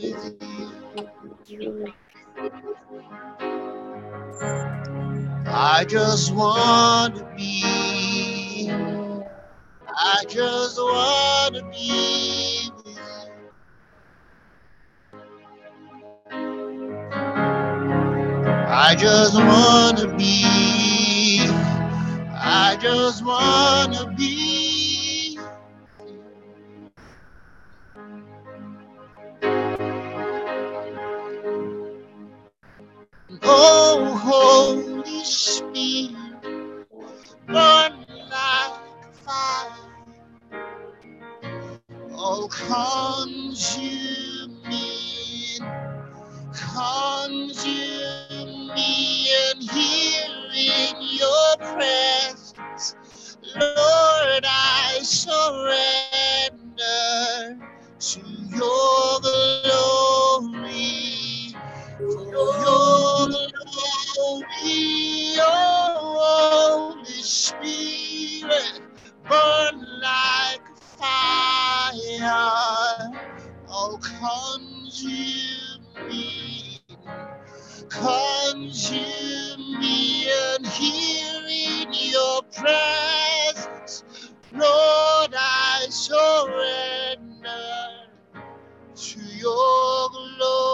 I just want to be. I just want to be. I just want to be. I just want to be. Oh, Holy Spirit, burn like fire. Oh, consume me, consume me, and here in your presence, Lord, I surrender to your glory. Glory, oh Spirit, burn like fire. Oh, consume me, consume me, and here in your presence, Lord, I surrender to your glory.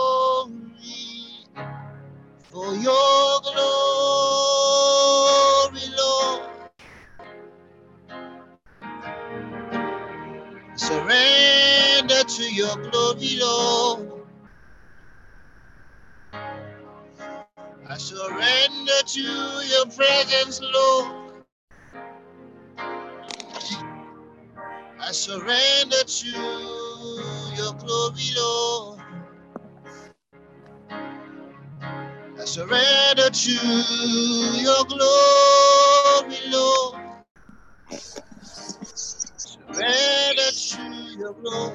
For your glory, Lord. Surrender to your glory, Lord. I surrender to your presence, Lord. I surrender to your glory, Lord. I surrender to your glory, Lord. Surrender to your glory.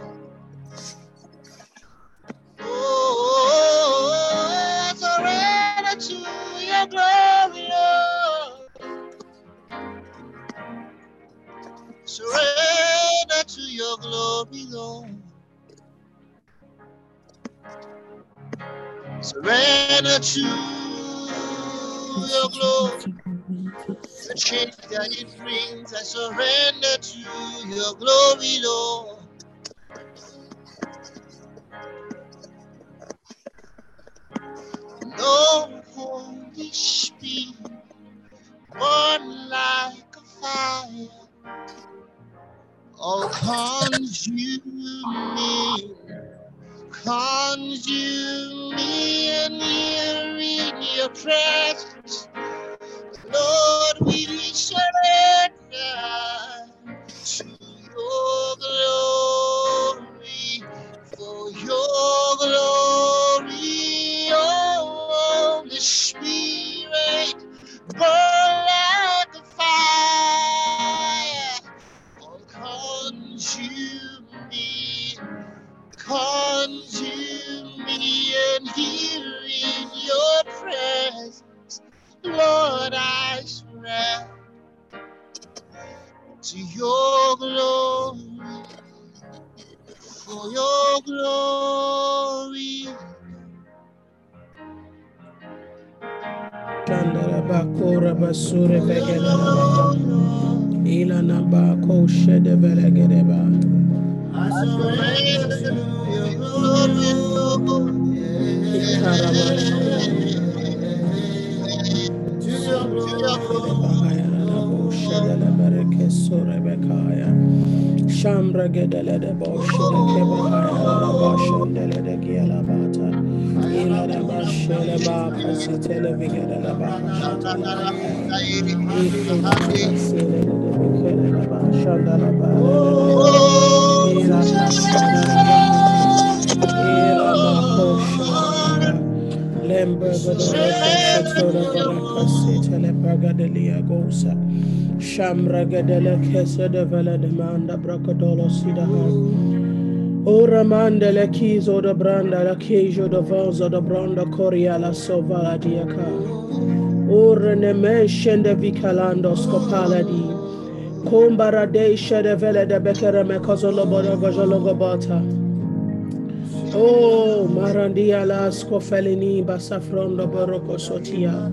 Oh, surrender to your glory, Lord. Surrender to your glory, Lord. Surrender to your glory. The change that it brings, I surrender to your glory, Lord. No Holy Spirit, burn like a fire. Oh, consume me, consume your glory. bahaya rabo shedele bereke sore bekaya. Shambra gedele de shede. Ila ba lia gosa. Shamraga de la kesa de vela de manda bracadolo sidaha. Ora manda le kizo de branda la kejo de vozo de branda coria la sovala diaka. Ora ne me shende vicalando scopala di. Combara de shede vele de bekere me cosolo bodo gojolo gobata. Oh, Marandia las kofelini basafrondo boroko sotia.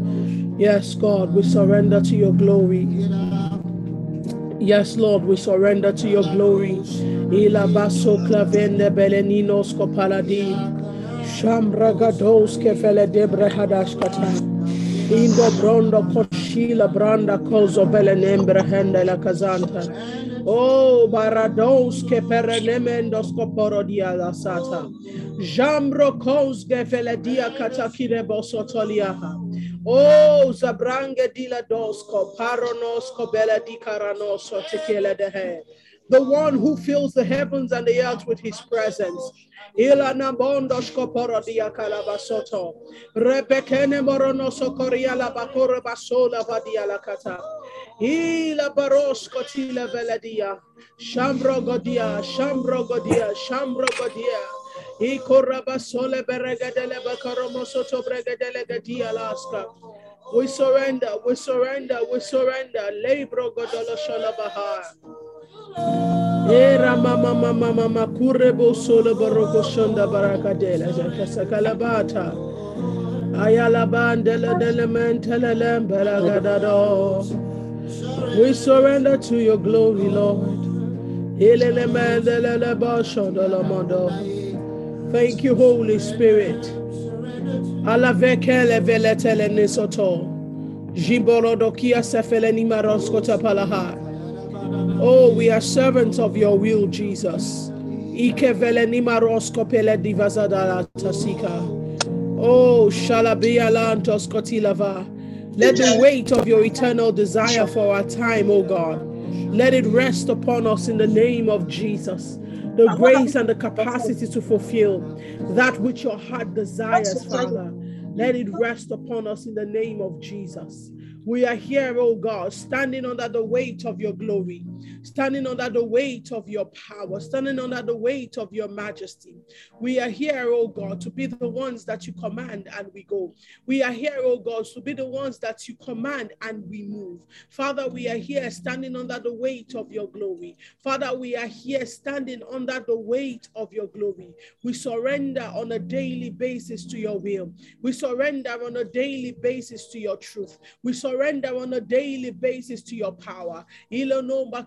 Yes, God, we surrender to your glory. Yes, Lord, we surrender to your glory. Ila baso clavende beleninos kopaladi. Shambragados kefele debre hadashkata. Indo brondo koshila branda kozo belenembre la kazanta. Oh, barados ke perenemendos koporo dia la sata. Jambro kos gefele dia bosotoliaha. Oh, Zabrange dila dosko, paronosko bela di caranoso tequila de he. The one who fills the heavens and the earth with his presence. Rebekene moronoso coria la bacora basola vadia la cata. Ila barosco tila veladia. Shambro godia, shambro godia, shambro godia. We surrender, we surrender, we surrender. Lebro godolo shola bahar. Era mama mama mama kurebo solo baroko shonda. Ayala bandela gadado. We surrender to your glory, Lord. Ilele mendele leba shonda lamondo. Thank you, Holy Spirit. Alavekele veletele nisoto. Jimborodokia sefeleni maroskota palaha. Oh, we are servants of your will, Jesus. Ike veleni maroskopele divazadala tasika. Oh, shalabia lantos kotilava. Let the weight of your eternal desire for our time, O God, let it rest upon us in the name of Jesus the grace and the capacity to fulfill that which your heart desires, Father. Let it rest upon us in the name of Jesus. We are here, oh God, standing under the weight of your glory, standing under the weight of your power, standing under the weight of your majesty. We are here, oh God, to be the ones that you command and we go. We are here, oh God, to be the ones that you command and we move. Father, we are here standing under the weight of your glory. Father, we are here standing under the weight of your glory. We surrender on a daily basis to your will. We surrender on a daily basis to your truth. We surrender on a daily basis to your power.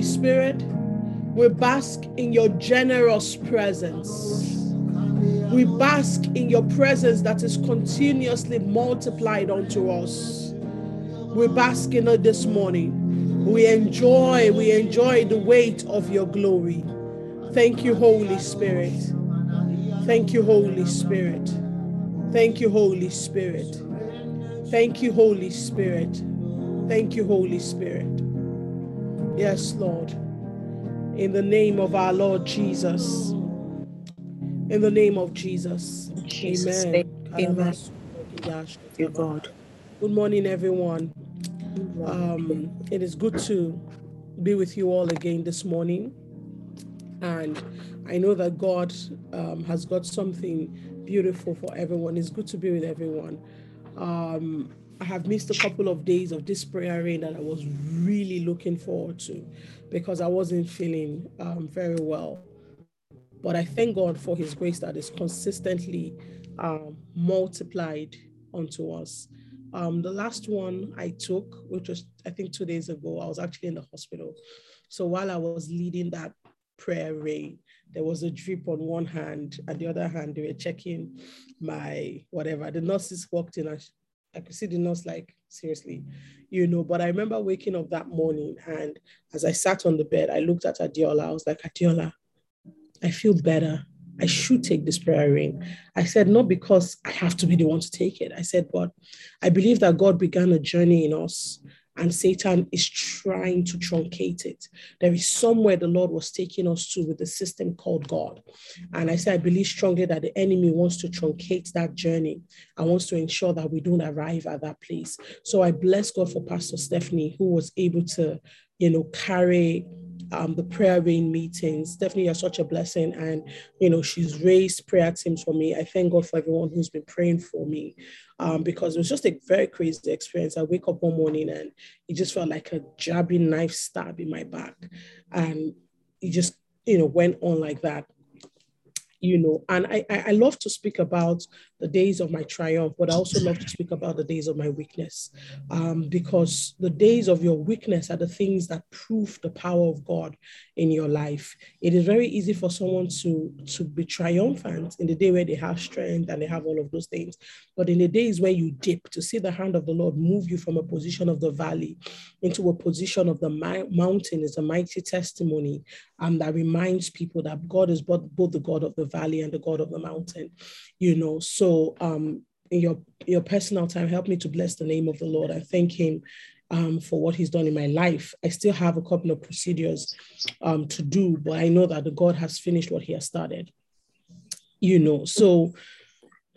Holy Spirit. We bask in your generous presence. We bask in your presence that is continuously multiplied unto us. We bask in it this morning. We enjoy, we enjoy the weight of your glory. Thank you, Holy Spirit. Thank you, Holy Spirit. Thank you, Holy Spirit. Thank you, Holy Spirit. Thank you, Holy Spirit. Yes, Lord. In the name of our Lord Jesus. In the name of Jesus. Jesus' Amen. Amen. You, God. Good morning, everyone. Um, it is good to be with you all again this morning. And I know that God um, has got something beautiful for everyone. It's good to be with everyone. Um, I have missed a couple of days of this prayer rain that I was really looking forward to because I wasn't feeling um, very well. But I thank God for His grace that is consistently um, multiplied unto us. Um, the last one I took, which was I think two days ago, I was actually in the hospital. So while I was leading that prayer rain, there was a drip on one hand, and the other hand, they were checking my whatever. The nurses walked in and I could see the nurse like, seriously, you know. But I remember waking up that morning, and as I sat on the bed, I looked at Adiola. I was like, Adiola, I feel better. I should take this prayer ring. I said, not because I have to be the one to take it. I said, but I believe that God began a journey in us and Satan is trying to truncate it. There is somewhere the Lord was taking us to with the system called God. And I say, I believe strongly that the enemy wants to truncate that journey and wants to ensure that we don't arrive at that place. So I bless God for Pastor Stephanie, who was able to, you know, carry um, the prayer rain meetings. Definitely, you're such a blessing. And, you know, she's raised prayer teams for me. I thank God for everyone who's been praying for me um, because it was just a very crazy experience. I wake up one morning and it just felt like a jabbing knife stab in my back. And it just, you know, went on like that you know and I, I love to speak about the days of my triumph but i also love to speak about the days of my weakness um, because the days of your weakness are the things that prove the power of god in your life it is very easy for someone to to be triumphant in the day where they have strength and they have all of those things but in the days where you dip to see the hand of the lord move you from a position of the valley into a position of the mountain is a mighty testimony um, that reminds people that god is both, both the god of the valley and the God of the mountain, you know. So um in your your personal time, help me to bless the name of the Lord. I thank him um, for what he's done in my life. I still have a couple of procedures um, to do, but I know that God has finished what he has started. You know, so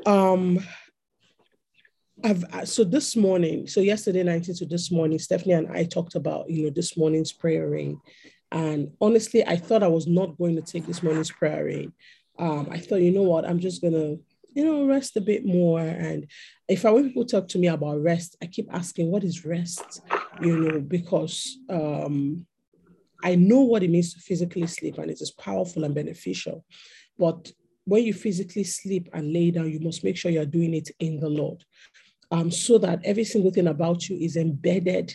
um I've so this morning, so yesterday night into this morning, Stephanie and I talked about you know this morning's prayer rain. And honestly, I thought I was not going to take this morning's prayer rain um, I thought, you know what, I'm just gonna, you know, rest a bit more. And if I when people talk to me about rest, I keep asking, what is rest? You know, because um, I know what it means to physically sleep, and it is powerful and beneficial. But when you physically sleep and lay down, you must make sure you're doing it in the Lord. Um, so that every single thing about you is embedded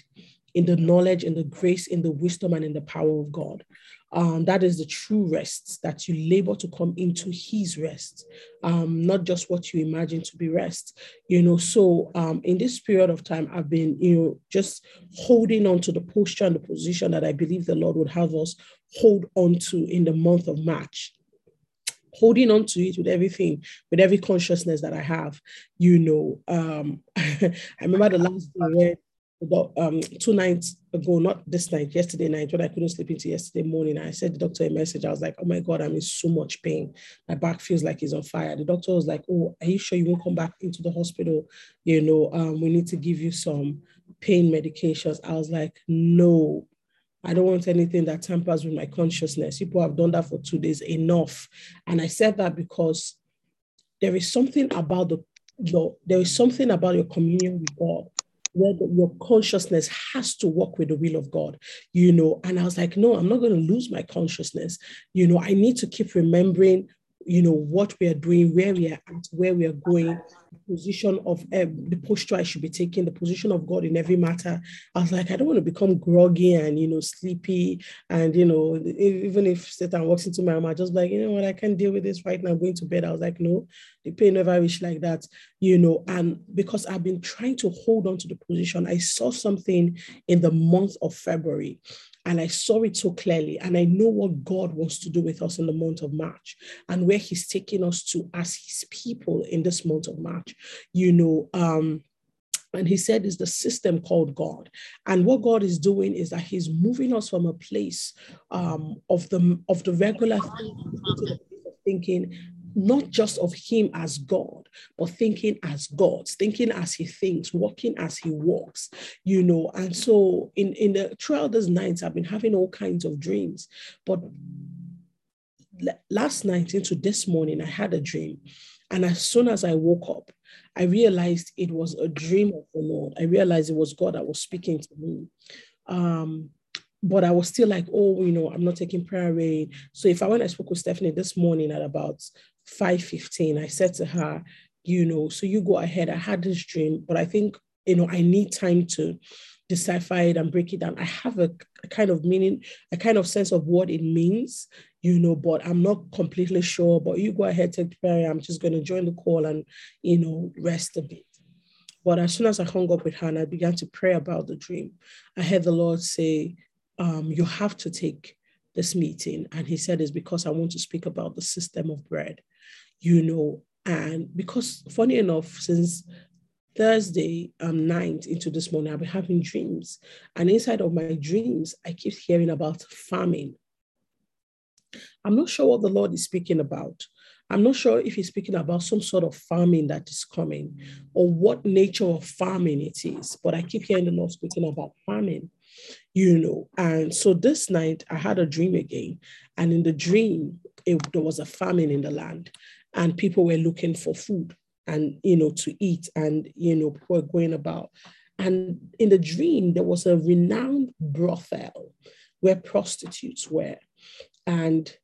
in the knowledge, in the grace, in the wisdom, and in the power of God. Um, that is the true rest that you labor to come into his rest, um, not just what you imagine to be rest. You know, so um, in this period of time, I've been, you know, just holding on to the posture and the position that I believe the Lord would have us hold on to in the month of March holding on to it with everything, with every consciousness that I have, you know. Um, I remember the last day where um, two nights ago, not this night, yesterday night, when I couldn't sleep into yesterday morning, I sent the doctor a message. I was like, oh my God, I'm in so much pain. My back feels like it's on fire. The doctor was like, oh, are you sure you won't come back into the hospital? You know, um, we need to give you some pain medications. I was like, no, I don't want anything that tampers with my consciousness. People have done that for two days, enough. And I said that because there is something about the, the there is something about your communion with God where your consciousness has to work with the will of God, you know. And I was like, no, I'm not going to lose my consciousness. You know, I need to keep remembering, you know, what we are doing, where we are at, where we are going, position of um, the posture I should be taking, the position of God in every matter. I was like, I don't want to become groggy and, you know, sleepy. And, you know, even if Satan walks into my room, I just like, you know what, I can't deal with this right now. I'm going to bed. I was like, no, the pain never reached like that, you know. And because I've been trying to hold on to the position, I saw something in the month of February and I saw it so clearly. And I know what God wants to do with us in the month of March and where He's taking us to as His people in this month of March. You know, um, and he said is the system called god and what god is doing is that he's moving us from a place um, of the of the regular thinking not just of him as God, but thinking as God, thinking as he thinks, walking as he walks, you know. And so in, in the throughout those nights, I've been having all kinds of dreams. But last night into this morning, I had a dream. And as soon as I woke up, I realized it was a dream of the Lord. I realized it was God that was speaking to me. Um, but I was still like, oh, you know, I'm not taking prayer away. So if I went, I spoke with Stephanie this morning at about 5.15, I said to her, you know, so you go ahead. I had this dream, but I think, you know, I need time to decipher it and break it down. I have a, a kind of meaning, a kind of sense of what it means, you know, but I'm not completely sure. But you go ahead, take prayer. I'm just going to join the call and, you know, rest a bit. But as soon as I hung up with her and I began to pray about the dream, I heard the Lord say, um, You have to take this meeting. And he said, It's because I want to speak about the system of bread you know, and because funny enough, since Thursday um, night into this morning, I've been having dreams. And inside of my dreams, I keep hearing about farming. I'm not sure what the Lord is speaking about. I'm not sure if he's speaking about some sort of farming that is coming or what nature of farming it is, but I keep hearing the Lord speaking about farming, you know. And so this night I had a dream again. And in the dream, it, there was a famine in the land and people were looking for food and you know to eat and you know were going about and in the dream there was a renowned brothel where prostitutes were and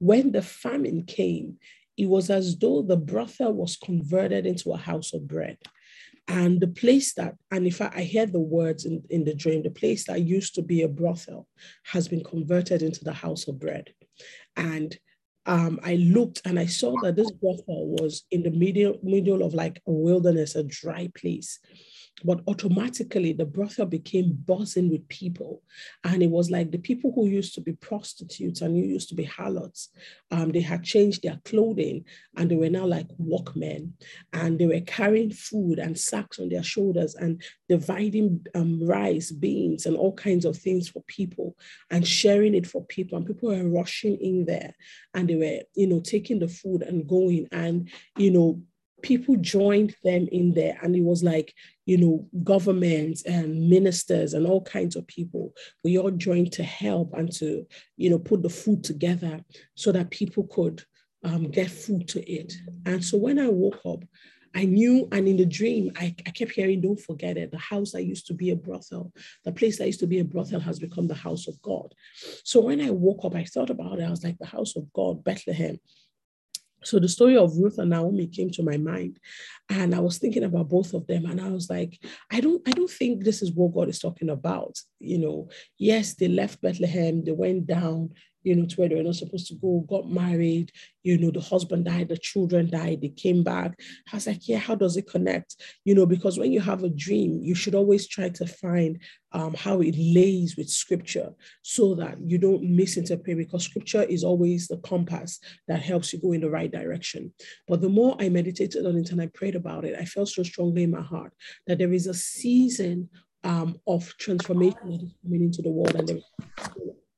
when the famine came it was as though the brothel was converted into a house of bread and the place that and in fact, I hear the words in, in the dream the place that used to be a brothel has been converted into the house of bread. And um, I looked and I saw that this brothel was in the middle, middle of like a wilderness, a dry place but automatically the brothel became buzzing with people. And it was like the people who used to be prostitutes and who used to be harlots um, they had changed their clothing and they were now like workmen. And they were carrying food and sacks on their shoulders and dividing um, rice beans and all kinds of things for people and sharing it for people. And people were rushing in there and they were you know taking the food and going. And you know people joined them in there and it was like you know governments and ministers and all kinds of people we all joined to help and to you know put the food together so that people could um, get food to eat and so when i woke up I knew, and in the dream, I, I kept hearing, don't forget it. The house that used to be a brothel, the place that used to be a brothel has become the house of God. So when I woke up, I thought about it. I was like, the house of God, Bethlehem. So the story of Ruth and Naomi came to my mind, and I was thinking about both of them, and I was like, I don't, I don't think this is what God is talking about. You know, yes, they left Bethlehem, they went down, you know, to where they were not supposed to go, got married, you know, the husband died, the children died, they came back. I was like, yeah, how does it connect? You know, because when you have a dream, you should always try to find um, how it lays with scripture so that you don't misinterpret because scripture is always the compass that helps you go in the right direction. But the more I meditated on it and I prayed about it, I felt so strongly in my heart that there is a season um, of transformation that is coming into the world and there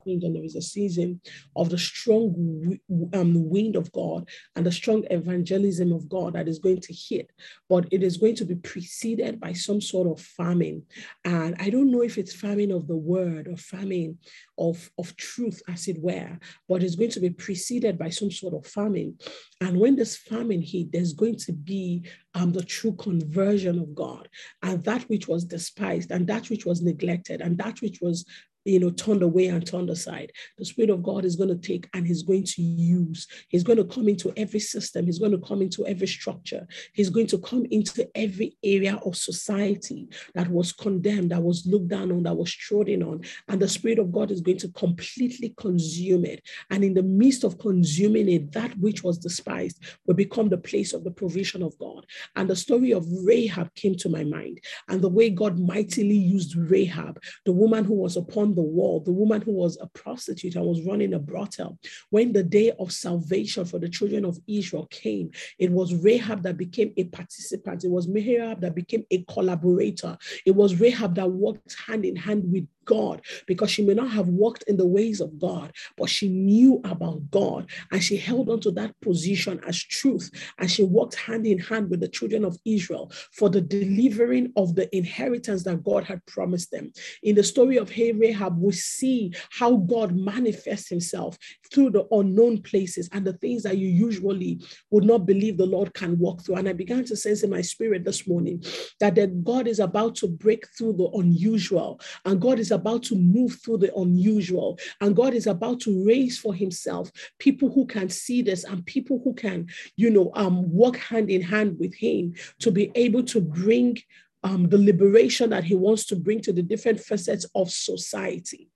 and there is a season of the strong um, wind of God and the strong evangelism of God that is going to hit, but it is going to be preceded by some sort of famine. And I don't know if it's famine of the word or famine of, of truth, as it were, but it's going to be preceded by some sort of famine. And when this famine hit, there's going to be um, the true conversion of God and that which was despised and that which was neglected and that which was you know, turned away and turned aside. The Spirit of God is going to take and He's going to use. He's going to come into every system. He's going to come into every structure. He's going to come into every area of society that was condemned, that was looked down on, that was trodden on. And the Spirit of God is going to completely consume it. And in the midst of consuming it, that which was despised will become the place of the provision of God. And the story of Rahab came to my mind and the way God mightily used Rahab, the woman who was upon around the world, the woman who was a prostitute and was running a brothel, when the day of salvation for the children of Israel came, it was Rahab that became a participant. It was Rahab that became a collaborator. It was Rahab that worked hand in hand with God because she may not have walked in the ways of God, but she knew about God and she held on to that position as truth and she walked hand in hand with the children of Israel for the delivering of the inheritance that God had promised them. In the story of Rahab, we see how God manifests himself through the unknown places and the things that you usually would not believe the Lord can walk through. And I began to sense in my spirit this morning that, that God is about to break through the unusual and God is about to move through the unusual and God is about to raise for himself people who can see this and people who can, you know, um, work hand in hand with him to be able to bring um, the liberation that he wants to bring to the different facets of society.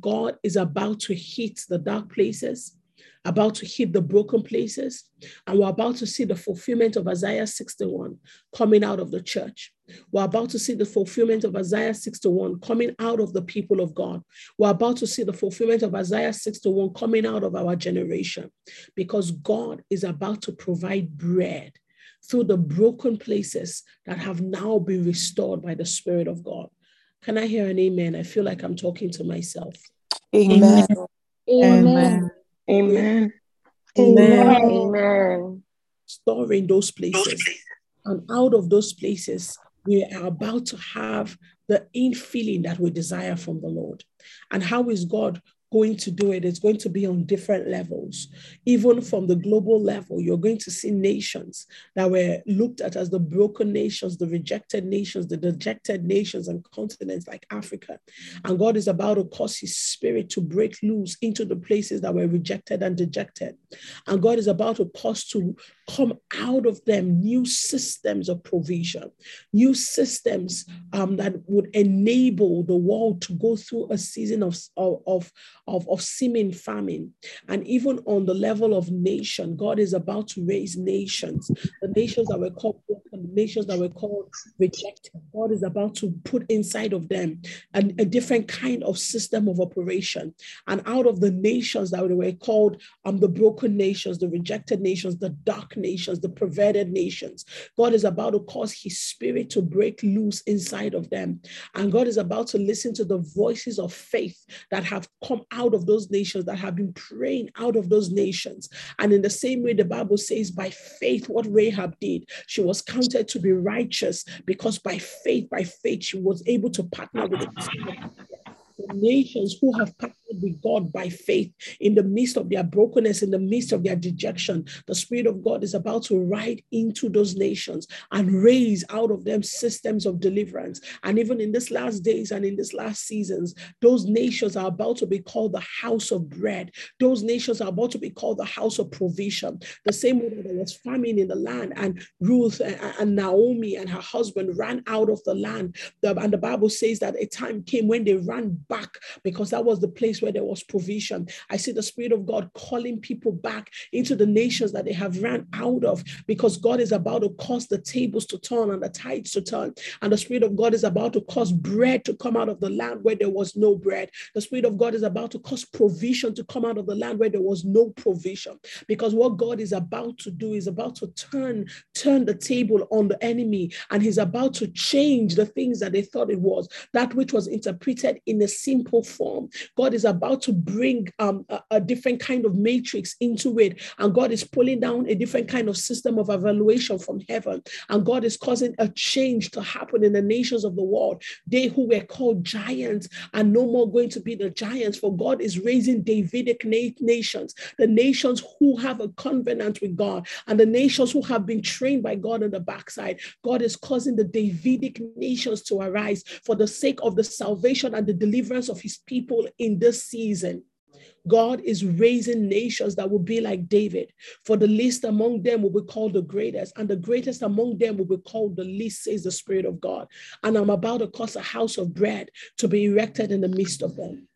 God is about to hit the dark places, about to hit the broken places, and we're about to see the fulfillment of Isaiah 61 coming out of the church. We're about to see the fulfillment of Isaiah 61 coming out of the people of God. We're about to see the fulfillment of Isaiah 61 coming out of our generation because God is about to provide bread through the broken places that have now been restored by the Spirit of God. Can I hear an amen? I feel like I'm talking to myself. Amen. Amen. Amen. Amen. Amen. Amen. Storing those places. And out of those places, we are about to have the infilling that we desire from the Lord. And how is God going to do it. It's going to be on different levels. Even from the global level, you're going to see nations that were looked at as the broken nations, the rejected nations, the dejected nations and continents like Africa. And God is about to cause his spirit to break loose into the places that were rejected and dejected. And God is about to cause to come out of them new systems of provision, new systems um, that would enable the world to go through a season of, of, of, of seeming famine. And even on the level of nation, God is about to raise nations, the nations that were called broken, the nations that were called rejected. God is about to put inside of them a, a different kind of system of operation. And out of the nations that were called um, the broken nations, the rejected nations, the dark nations, the perverted nations, God is about to cause his spirit to break loose inside of them. And God is about to listen to the voices of faith that have come out of those nations, that have been praying out of those nations. And in the same way, the Bible says, by faith, what Rahab did, she was counted to be righteous because by faith, by faith, she was able to partner with the nations who have partnered with God by faith in the midst of their brokenness, in the midst of their dejection. The Spirit of God is about to ride into those nations and raise out of them systems of deliverance. And even in this last days and in this last seasons, those nations are about to be called the house of bread. Those nations are about to be called the house of provision. The same way that there was famine in the land, and Ruth and Naomi and her husband ran out of the land. And the Bible says that a time came when they ran back because that was the place where there was provision. I see the Spirit of God calling people back into the nations that they have ran out of because God is about to cause the tables to turn and the tides to turn. And the Spirit of God is about to cause bread to come out of the land where there was no bread. The Spirit of God is about to cause provision to come out of the land where there was no provision. Because what God is about to do is about to turn, turn the table on the enemy, and He's about to change the things that they thought it was, that which was interpreted in a simple form. God is about to bring um, a, a different kind of matrix into it. And God is pulling down a different kind of system of evaluation from heaven. And God is causing a change to happen in the nations of the world. They who were called giants are no more going to be the giants, for God is raising Davidic nations, the nations who have a covenant with God, and the nations who have been trained by God on the backside. God is causing the Davidic nations to arise for the sake of the salvation and the deliverance of his people in this season. God is raising nations that will be like David. For the least among them will be called the greatest, and the greatest among them will be called the least, says the Spirit of God. And I'm about to cause a house of bread to be erected in the midst of them.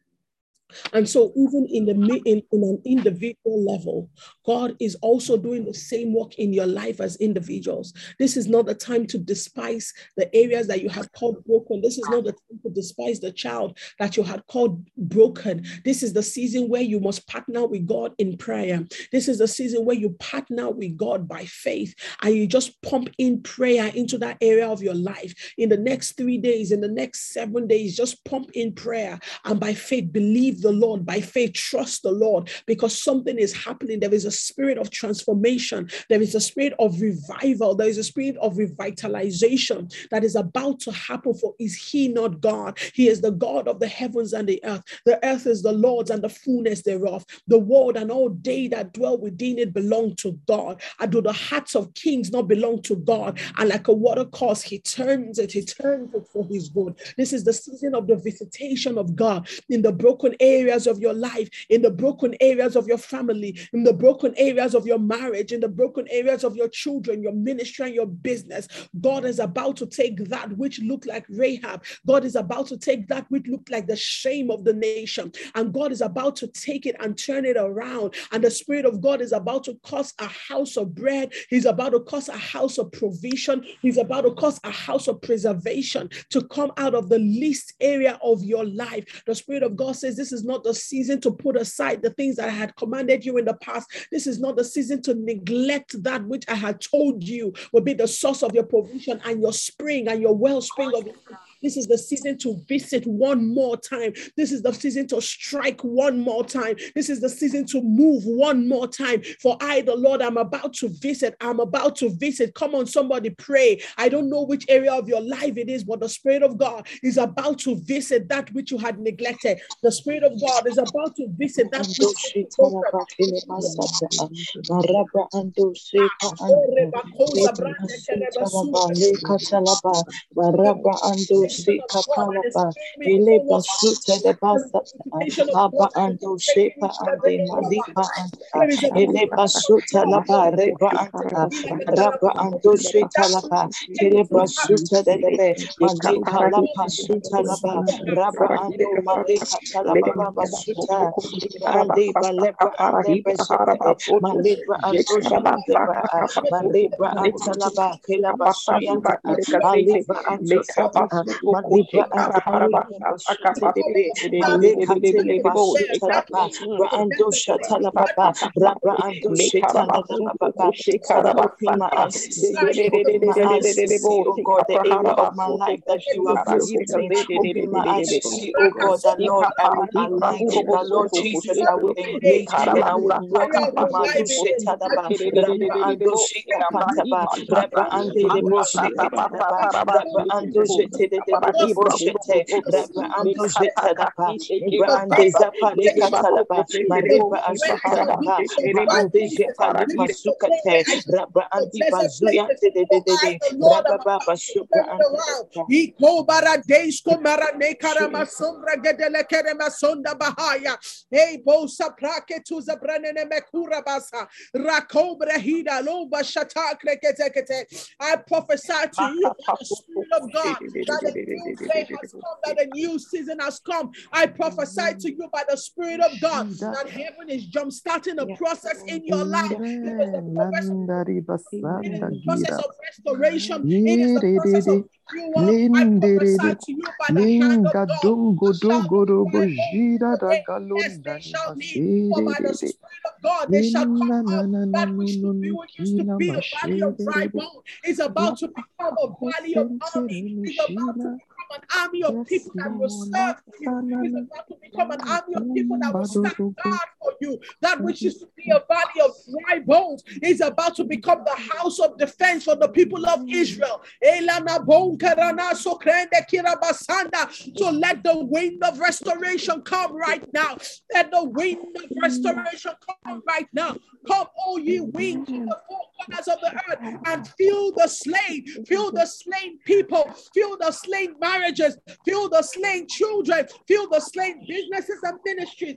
And so, even in the in, in an individual level, God is also doing the same work in your life as individuals. This is not the time to despise the areas that you have called broken. This is not the time to despise the child that you had called broken. This is the season where you must partner with God in prayer. This is the season where you partner with God by faith and you just pump in prayer into that area of your life. In the next three days, in the next seven days, just pump in prayer and by faith believe the Lord, by faith trust the Lord because something is happening. There is a spirit of transformation, there is a spirit of revival, there is a spirit of revitalization that is about to happen. For is He not God? He is the God of the heavens and the earth. The earth is the Lord's and the fullness thereof. The world and all they that dwell within it belong to God. And do the hearts of kings not belong to God? And like a water course, He turns it, He turns it for His good. This is the season of the visitation of God in the broken areas of your life, in the broken areas of your family, in the broken areas of your marriage, in the broken areas of your children, your ministry, and your business. God is about to take that which looked like Rahab. God is about to take that which looked like the shame of the nation. And God is about to take it and turn it around. And the Spirit of God is about to cause a house of bread. He's about to cause a house of provision. He's about to cause a house of preservation to come out of the least area of your life. The Spirit of God says this is not the season to put aside the things that I had commanded you in the past. This is not the season to neglect that which I had told you will be the source of your provision and your spring and your wellspring of this is the season to visit one more time. This is the season to strike one more time. This is the season to move one more time. For I, the Lord, I'm about to visit. I'm about to visit. Come on, somebody pray. I don't know which area of your life it is, but the Spirit of God is about to visit that which you had neglected. The Spirit of God is about to visit that which you Kapalaba, Ile Basuta de Basata, Aba Ando Shepa Ande Malipa Anta, Ile Basuta Laba, Reba Anta, Rabba Ando Sheta Laba, Ile Basuta de Debe, Malika Lapa Suta Laba, Rabba Ando Malika Talaba Ande Balebra Ande Besete, Malibra Ando Sheta, Malibra Antalaba, Kila Basuyanta, Alibra Ando Sata, Malibra Antalaba, Malika Teleba Sutalaba, Brando Shatalaba, Rabra Ando Shatalaba, Father, open my eyes. To see, open my eyes. to see, oh God, the area of my life that you are visiting. Open my eyes to see, oh God, that Lord, I will align, that Lord Jesus, I will engage and I will walk in my Lushetadaba, Rabra Ando Shikapataba, Rabra Ande de I prophesy to you, the Spirit of God, that a new day has come, that a new season has come. I prophesy to you by the Spirit of God that heaven is jump starting a process in your life. It is the process it is the process of restoration. It is the process of renewal. I prophesy to you by the hand of God. you shall be blessed. Yes, they shall be. For by the Spirit of God, they shall come out. That which to be, which used to be a valley of dry bone, is about to become a valley of army. Is about to become an army of people that will serve you. Is about to become an army of people that will stand guard for you. That which used to be a valley of dry bones is about to become the house of defense for the people of Israel. Elana bon karana kirabasanda. So let the wind of restoration come right now. Let the wind of restoration come right now. Come, all ye wings of the four corners of the earth and fill the slain, fill the slain people, fill the slain marriages, fill the slain children, fill the slain businesses and ministries,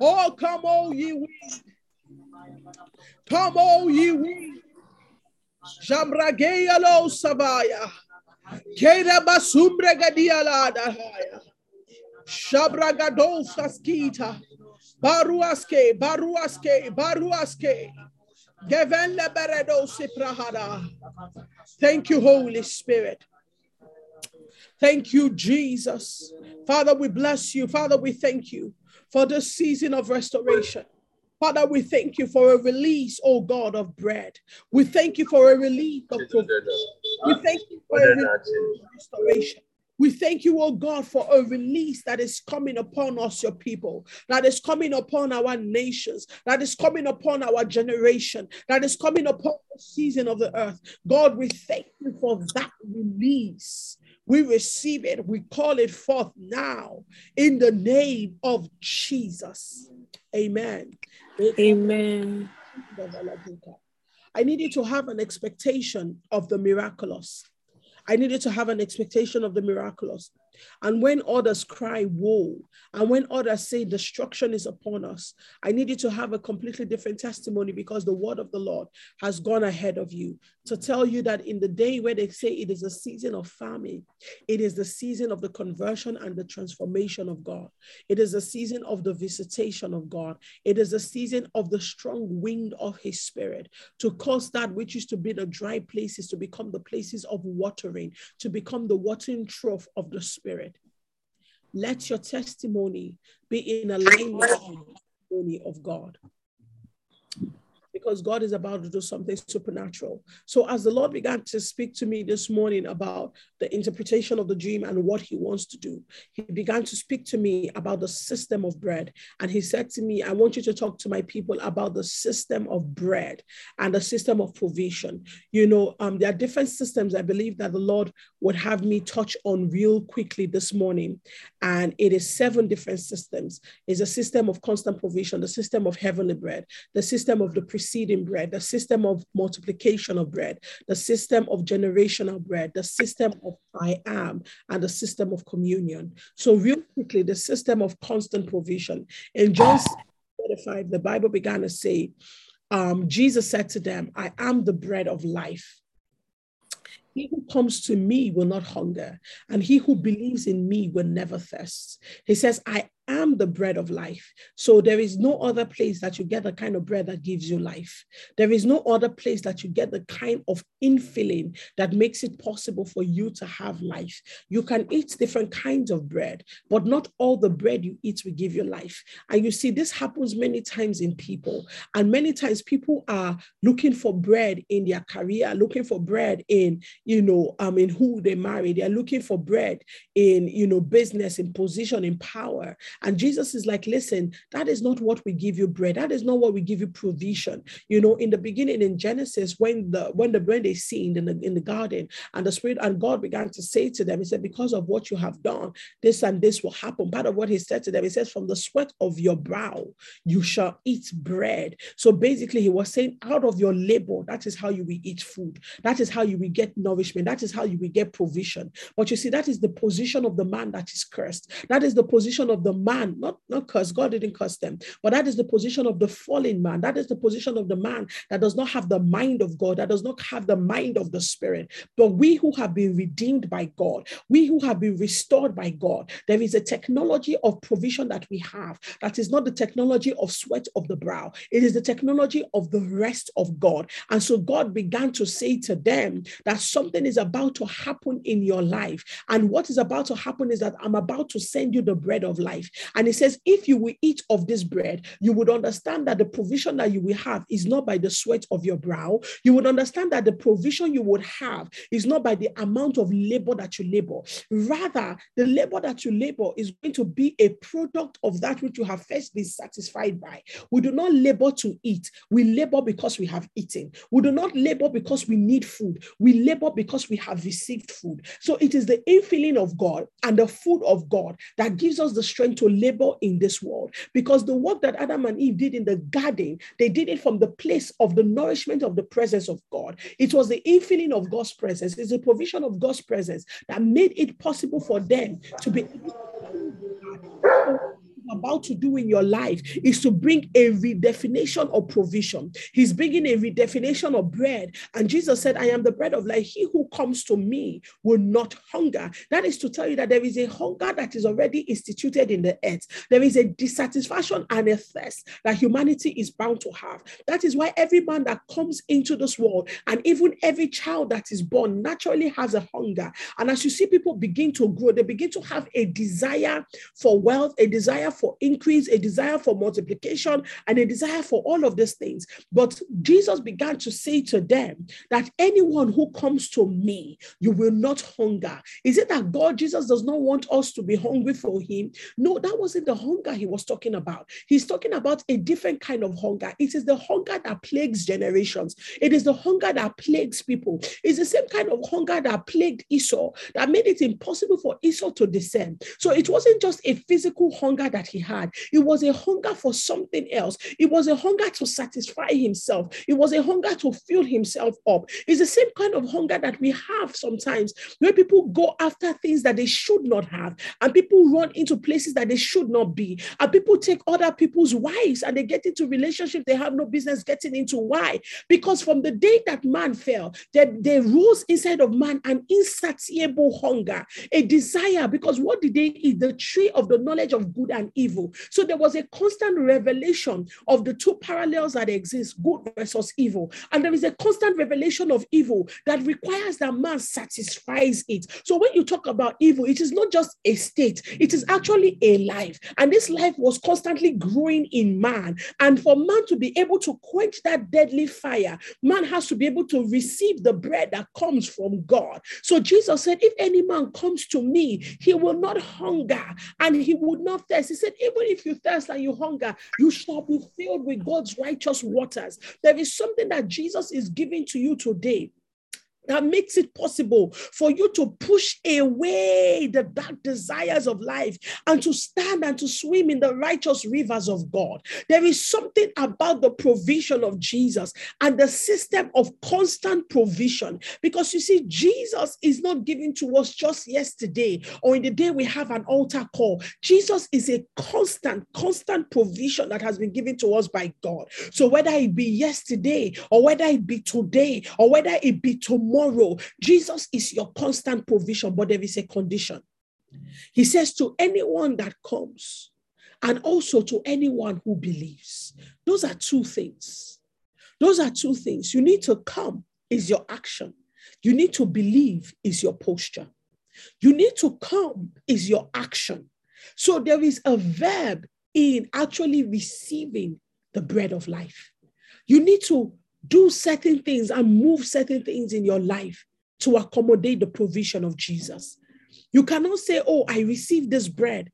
Oh, come, all ye wind. Come, all ye wind. Jambrageya lo sabaya. Kera basumbre gadiala dahaya. Shabragados skita. Baruaske, baruaske, baruaske. Thank you, Holy Spirit. Thank you, Jesus. Father, we bless you. Father, we thank you for the season of restoration. Father, we thank you for a release, oh God, of bread. We thank you for a release of provision. We thank you for a release of restoration. We thank you, oh God, for a release that is coming upon us, your people, that is coming upon our nations, that is coming upon our generation, that is coming upon the season of the earth. God, we thank you for that release. We receive it, we call it forth now in the name of Jesus. Amen. Amen. I need you to have an expectation of the miraculous. I needed to have an expectation of the miraculous. And when others cry, woe, and when others say destruction is upon us, I need you to have a completely different testimony because the word of the Lord has gone ahead of you to tell you that in the day where they say it is a season of famine, it is the season of the conversion and the transformation of God. It is a season of the visitation of God. It is a season of the strong wind of his spirit to cause that which used to be the dry places to become the places of watering, to become the watering trough of the spirit Spirit. Let your testimony be in alignment with the testimony of God because God is about to do something supernatural. So, as the Lord began to speak to me this morning about the interpretation of the dream and what He wants to do, He began to speak to me about the system of bread. And He said to me, I want you to talk to my people about the system of bread and the system of provision. You know, um, there are different systems I believe that the Lord would have me touch on real quickly this morning. And it is seven different systems. It's a system of constant provision, the system of heavenly bread, the system of the preceding bread, the system of multiplication of bread, the system of generational bread, the system of I am, and the system of communion. So, real quickly, the system of constant provision. In John 35, the Bible began to say, um, Jesus said to them, I am the bread of life. He who comes to me will not hunger, and he who believes in me will never thirst. He says, I am the bread of life. So there is no other place that you get the kind of bread that gives you life. There is no other place that you get the kind of infilling that makes it possible for you to have life. You can eat different kinds of bread, but not all the bread you eat will give you life. And you see, this happens many times in people. And many times people are looking for bread in their career, looking for bread in, you know, um, mean, who they marry. They're looking for bread in, you know, business, in position, in power. And Jesus is like, listen, that is not what we give you bread. That is not what we give you provision. You know, in the beginning in Genesis, when the when the bread is seen in the in the garden, and the spirit and God began to say to them, He said, Because of what you have done, this and this will happen. Part of what he said to them, he says, From the sweat of your brow, you shall eat bread. So basically, he was saying, out of your labor, that is how you will eat food. That is how you will get nourishment. That is how you will get provision. But you see, that is the position of the man that is cursed. That is the position of the man, not, not God didn't curse them, but that is the position of the fallen man. That is the position of the man that does not have the mind of God, that does not have the mind of the Spirit. But we who have been redeemed by God, we who have been restored by God, there is a technology of provision that we have that is not the technology of sweat of the brow, it is the technology of the rest of God. And so God began to say to them that something is about to happen in your life. And what is about to happen is that I'm about to send you the bread of life. And he says, if you will eat of this bread, you would understand that the provision that you will have is not by the sweat of your brow. You would understand that the provision you would have is not by the amount of labor that you labor. Rather, the labor that you labor is going to be a product of that which you have first been satisfied by. We do not labor to eat, we labor because we have eaten. We do not labor because we need food, we labor because we have received food. So it is the infilling of God and the food of God that gives us the strength to labor in this world. Because the work that Adam and Eve did in the garden, they did it from the place of the nourishment of the presence of God. It was the infilling of God's presence, it's the provision of God's presence that made it possible for them to be about to do in your life is to bring a redefinition of provision. He's bringing a redefinition of bread. And Jesus said, I am the bread of life. He who comes to me will not hunger. That is to tell you that there is a hunger that is already instituted in the earth. There is a dissatisfaction and a thirst that humanity is bound to have. That is why every man that comes into this world and even every child that is born naturally has a hunger. And as you see people begin to grow, they begin to have a desire for wealth, a desire for increase, a desire for multiplication, and a desire for all of these things. But Jesus began to say to them that anyone who comes to me, you will not hunger. Is it that God, Jesus, does not want us to be hungry for him? No, that wasn't the hunger he was talking about. He's talking about a different kind of hunger. It is the hunger that plagues generations, it is the hunger that plagues people. It's the same kind of hunger that plagued Esau, that made it impossible for Esau to descend. So it wasn't just a physical hunger that he had. It was a hunger for something else. It was a hunger to satisfy himself. It was a hunger to fill himself up. It's the same kind of hunger that we have sometimes where people go after things that they should not have, and people run into places that they should not be, and people take other people's wives and they get into relationships they have no business getting into. Why? Because from the day that man fell, there, there rose inside of man an insatiable hunger, a desire. Because what did they eat? The tree of the knowledge of good and evil. So there was a constant revelation of the two parallels that exist good versus evil. And there is a constant revelation of evil that requires that man satisfies it. So when you talk about evil, it is not just a state, it is actually a life. And this life was constantly growing in man. And for man to be able to quench that deadly fire, man has to be able to receive the bread that comes from God. So Jesus said, If any man comes to me, he will not hunger and he would not thirst. He said, even if you thirst and you hunger, you shall be filled with God's righteous waters. There is something that Jesus is giving to you today that makes it possible for you to push away the dark desires of life and to stand and to swim in the righteous rivers of God. There is something about the provision of Jesus and the system of constant provision because you see, Jesus is not given to us just yesterday or in the day we have an altar call. Jesus is a constant, constant provision that has been given to us by God. So whether it be yesterday or whether it be today or whether it be tomorrow, tomorrow. Jesus is your constant provision, but there is a condition. He says to anyone that comes, and also to anyone who believes. Those are two things. Those are two things. You need to come, is your action. You need to believe, is your posture. You need to come, is your action. So there is a verb in actually receiving the bread of life. You need to do certain things and move certain things in your life to accommodate the provision of Jesus. You cannot say, Oh, I received this bread,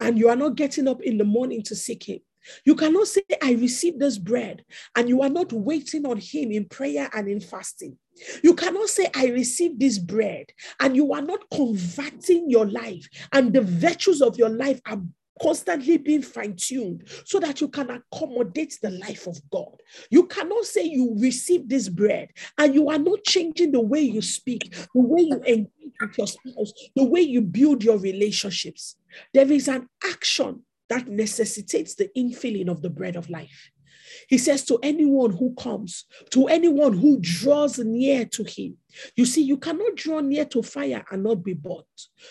and you are not getting up in the morning to seek Him. You cannot say, I received this bread, and you are not waiting on Him in prayer and in fasting. You cannot say, I received this bread, and you are not converting your life, and the virtues of your life are constantly being fine tuned so that you can accommodate the life of God. You cannot say you receive this bread and you are not changing the way you speak, the way you engage with your spouse, the way you build your relationships. There is an action that necessitates the infilling of the bread of life. He says to anyone who comes, to anyone who draws near to him. You see, you cannot draw near to fire and not be bought.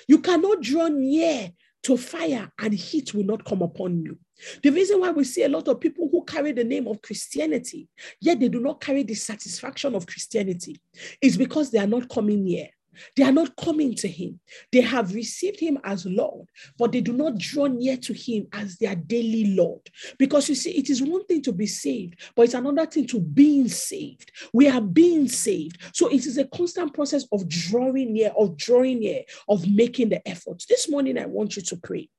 You cannot draw near to fire and heat will not come upon you. The reason why we see a lot of people who carry the name of Christianity, yet they do not carry the satisfaction of Christianity, is because they are not coming near. They are not coming to him. They have received him as Lord, but they do not draw near to him as their daily Lord. Because you see, it is one thing to be saved, but it's another thing to being saved. We are being saved. So it is a constant process of drawing near, of drawing near, of making the effort. This morning, I want you to pray.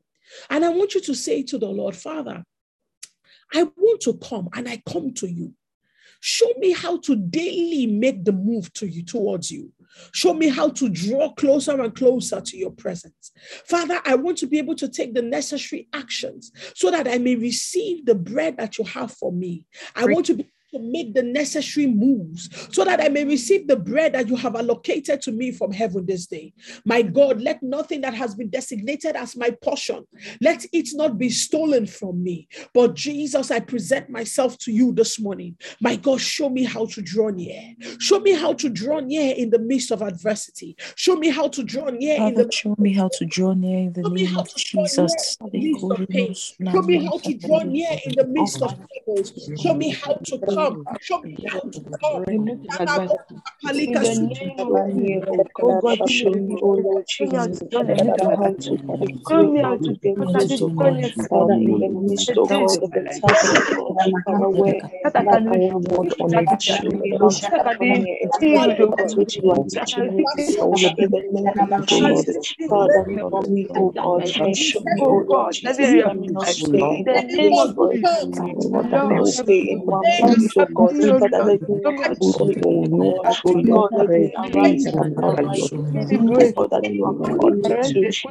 And I want you to say to the Lord, Father, I want to come and I come to you. Show me how to daily make the move to you towards you. Show me how to draw closer and closer to your presence. Father, I want to be able to take the necessary actions so that I may receive the bread that you have for me. I want to be to make the necessary moves so that I may receive the bread that you have allocated to me from heaven this day. My God, let nothing that has been designated as my portion, let it not be stolen from me. But Jesus, I present myself to you this morning. My God, show me how to draw near. Show me how to draw near in the midst of adversity. Show me how to draw near Father, in the show me how to draw near in the Show me name of to draw near Jesus. midst of pain. Show me how to draw near in the midst of troubles. Show me how to come. Show me how come. In the name of Jesus, oh God, show me, oh Lord Jesus, Father, how to be Show me how faithful to daily Father, God. journey to Father, in the midst, oh of the task, God, Father, where I that I not can on it, show me how to that I come can near and to feel do the that which you are teaching me. to receive do. The name of Jesus, Father, for me, oh God, and show me, oh Lord Jesus, area let of me my not stay In in one place of for a Jesus, let me Lord, not stay in one place, oh I God. you, Father, let me arise and arise.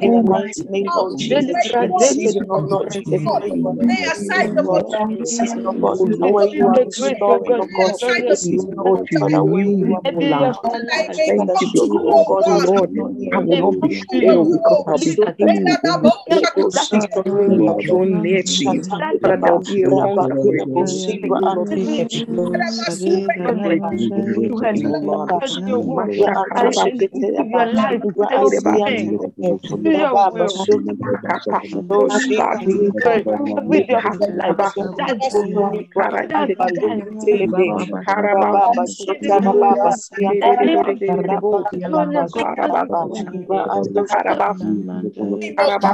In the mighty name of Jesus, not taking God, lay aside the God, motive. in season God, where receive you are the grace, restoring, God, to Lay God, aside carry in the season of out God, Father, where you are every pulling area me of out my of I my life. may strength come to to, you, oh God, God. to draw near May to come you. to In the you. name of Believe so that I Rebo Sito Reba Shatanda Rabba Rebo Silva Antaya to her. Baba, I do your will. Libra I Anto receive Sekete your Yaba, life. Libra Do your Asiante way. Rebe, Do your Rababa will. Sukaba, No Shikati Grace. Yaba, Every day of Libra my life. Sukaba, That's Libra that's Ante time. Bazukete Lebe, Rababa Receive the Shatara grace. Baba In Siante the name Jesus. Rabba Lord, Baba let God bless Sukaba, you. Libra Ando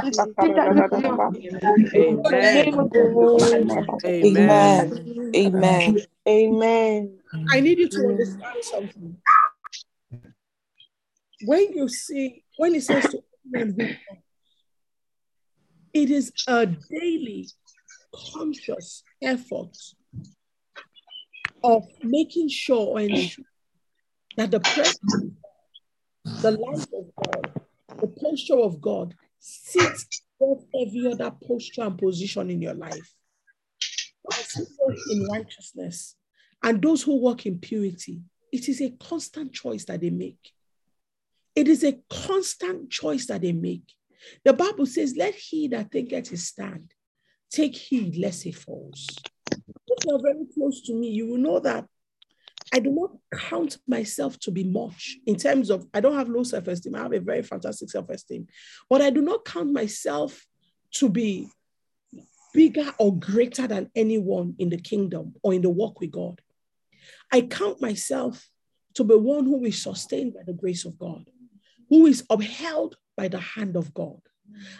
Receive that which you have. In the Amen. name of Jesus. Amen. Amen. Amen. I need you to understand something. When you see, when it says to comes, it is a daily conscious effort of making sure ensure that the presence, the life of God, the posture of God sits above every other posture and position in your life. Those who walk in righteousness and those who walk in purity, it is a constant choice that they make. It is a constant choice that they make. The Bible says, Let he that thinketh his stand take heed lest he falls. If you're very close to me, you will know that I do not count myself to be much in terms of, I don't have low self esteem. I have a very fantastic self esteem, but I do not count myself to be bigger or greater than anyone in the kingdom or in the walk with God. I count myself to be one who is sustained by the grace of God, who is upheld by the hand of God.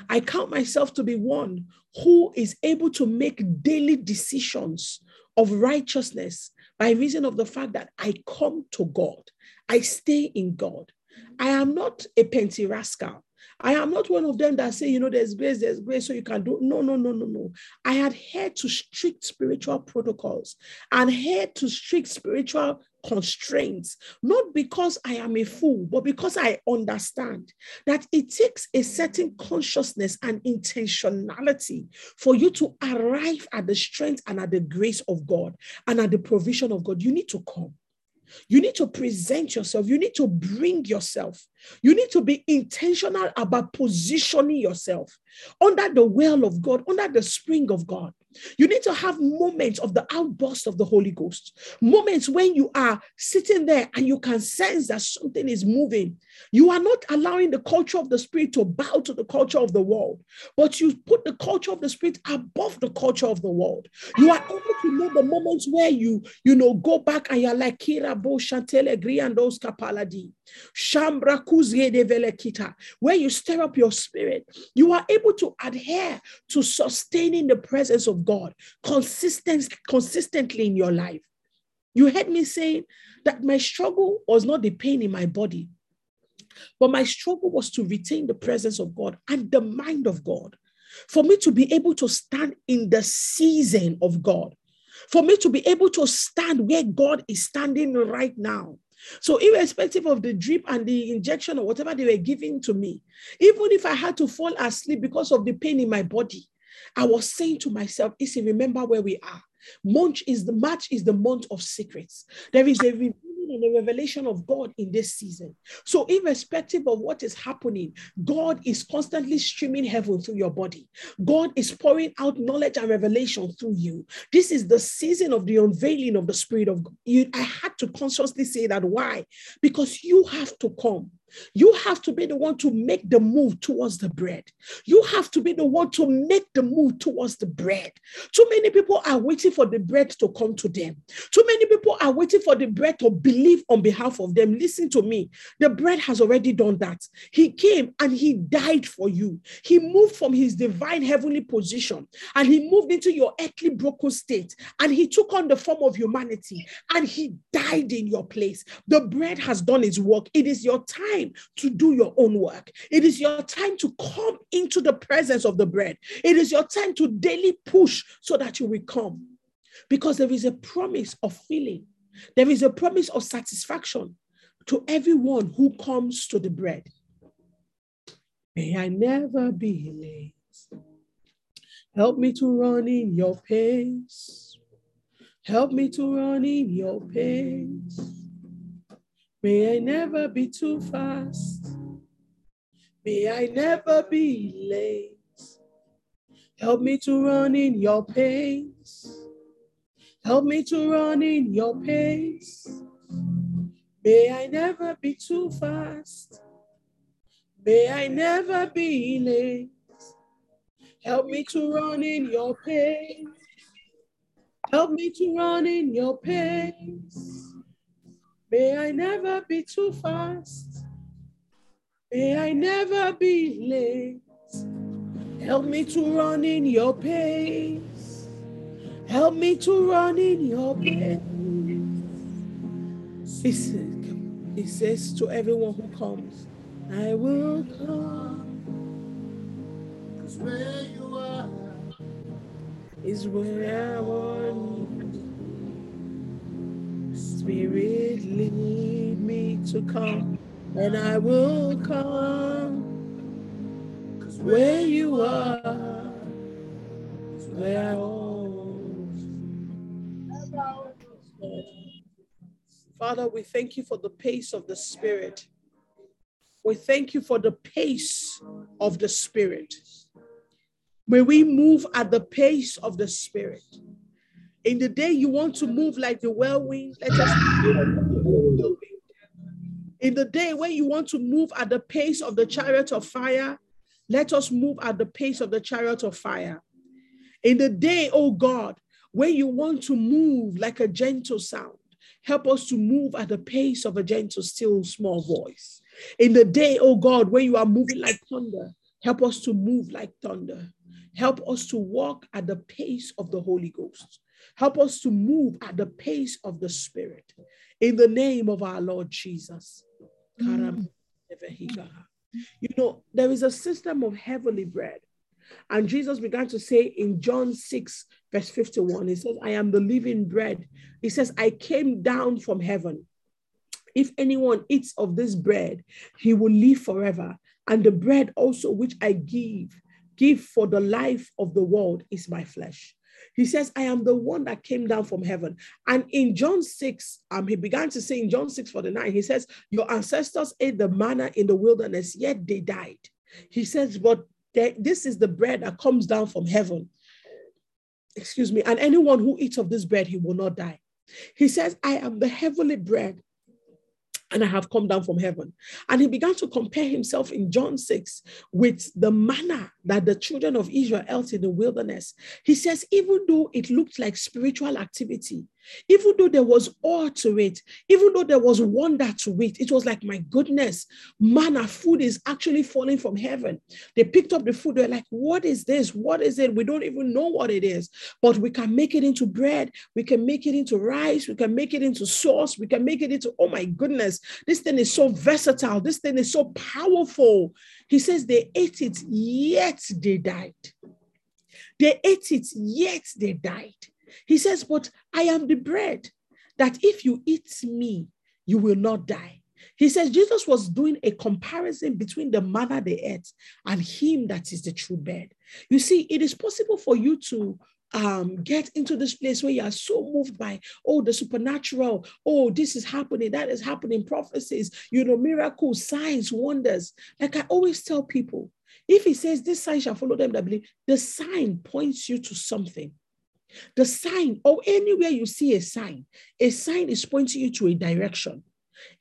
I count myself to be one who is able to make daily decisions of righteousness by reason of the fact that I come to God, I stay in God. I am not a penty rascal. I am not one of them that say, you know, there's grace, there's grace, so you can do. No, no, no, no, no. I adhere to strict spiritual protocols and adhere to strict spiritual constraints, not because I am a fool, but because I understand that it takes a certain consciousness and intentionality for you to arrive at the strength and at the grace of God and at the provision of God. You need to come. You need to present yourself. You need to bring yourself. You need to be intentional about positioning yourself under the well of God, under the spring of God. You need to have moments of the outburst of the Holy Ghost, moments when you are sitting there and you can sense that something is moving. You are not allowing the culture of the Spirit to bow to the culture of the world, but you put the culture of the Spirit above the culture of the world. You are able to know the moments where you, you know, go back and you're like Kira Bo Chantele Griandos Kapaladi. Where you stir up your spirit, you are able to adhere to sustaining the presence of God consistent, consistently in your life. You heard me saying that my struggle was not the pain in my body, but my struggle was to retain the presence of God and the mind of God. For me to be able to stand in the season of God, for me to be able to stand where God is standing right now. So, irrespective of the drip and the injection or whatever they were giving to me, even if I had to fall asleep because of the pain in my body, I was saying to myself, Issy, remember where we are. March is the March is the month of secrets. There is a and a revelation of God in this season. So, irrespective of what is happening, God is constantly streaming heaven through your body. God is pouring out knowledge and revelation through you. This is the season of the unveiling of the Spirit of God. You, I had to consciously say that. Why? Because you have to come. You have to be the one to make the move towards the bread. You have to be the one to make the move towards the bread. Too many people are waiting for the bread to come to them. Too many people are waiting for the bread to believe on behalf of them. Listen to me. The bread has already done that. He came and he died for you. He moved from his divine heavenly position and he moved into your earthly broken state and he took on the form of humanity and he died in your place. The bread has done its work. It is your time time to do your own work. It is your time to come into the presence of the bread. It is your time to daily push so that you will come. Because there is a promise of filling, there is a promise of satisfaction to everyone who comes to the bread. May I never be late. Help me to run in your pace. Help me to run in your pace. May I never be too fast. May I never be late. Help me to run in your pace. Help me to run in your pace. May I never be too fast. May I never be late. Help me to run in your pace. Help me to run in your pace. May I never be too fast. May I never be late. Help me to run in your pace. Help me to run in your pace. He says, he says to everyone who comes, I will come. Cause where you are is where I want Spirit, lead me to come, and I will come. Cause where you are is where I want. Father, we thank you for the pace of the Spirit. We thank you for the pace of the Spirit. May we move at the pace of the Spirit. In the day you want to move like the whirlwind, let us. In the day when you want to move at the pace of the chariot of fire, let us move at the pace of the chariot of fire. In the day, oh God, when you want to move like a gentle sound, help us to move at the pace of a gentle, still, small voice. In the day, oh God, when you are moving like thunder, help us to move like thunder. Help us to walk at the pace of the Holy Ghost. Help us to move at the pace of the Spirit. In the name of our Lord Jesus. Mm. You know, there is a system of heavenly bread. And Jesus began to say in John 6, verse 51, He says, I am the living bread. He says, I came down from heaven. If anyone eats of this bread, he will live forever. And the bread also which I give, give for the life of the world is my flesh. He says, I am the one that came down from heaven. And in John 6, um, he began to say in John 6 49, he says, Your ancestors ate the manna in the wilderness, yet they died. He says, But this is the bread that comes down from heaven. Excuse me. And anyone who eats of this bread, he will not die. He says, I am the heavenly bread and I have come down from heaven. And he began to compare himself in John 6 with the manna that the children of Israel ate in the wilderness, he says, even though it looked like spiritual activity, even though there was awe to it, even though there was wonder to it, it was like, my goodness, manna food is actually falling from heaven. They picked up the food, they're like, what is this? What is it? We don't even know what it is, but we can make it into bread, we can make it into rice, we can make it into sauce, we can make it into, oh my goodness, this thing is so versatile, this thing is so powerful. He says they ate it, yet they died. They ate it, yet they died. He says, But I am the bread that if you eat me, you will not die. He says Jesus was doing a comparison between the manna they ate and him that is the true bread. You see, it is possible for you to um, get into this place where you are so moved by, oh, the supernatural, oh, this is happening, that is happening, prophecies, you know, miracles, signs, wonders. Like I always tell people, if he says this sign shall follow them that believe, the sign points you to something. The sign, or anywhere you see a sign, a sign is pointing you to a direction.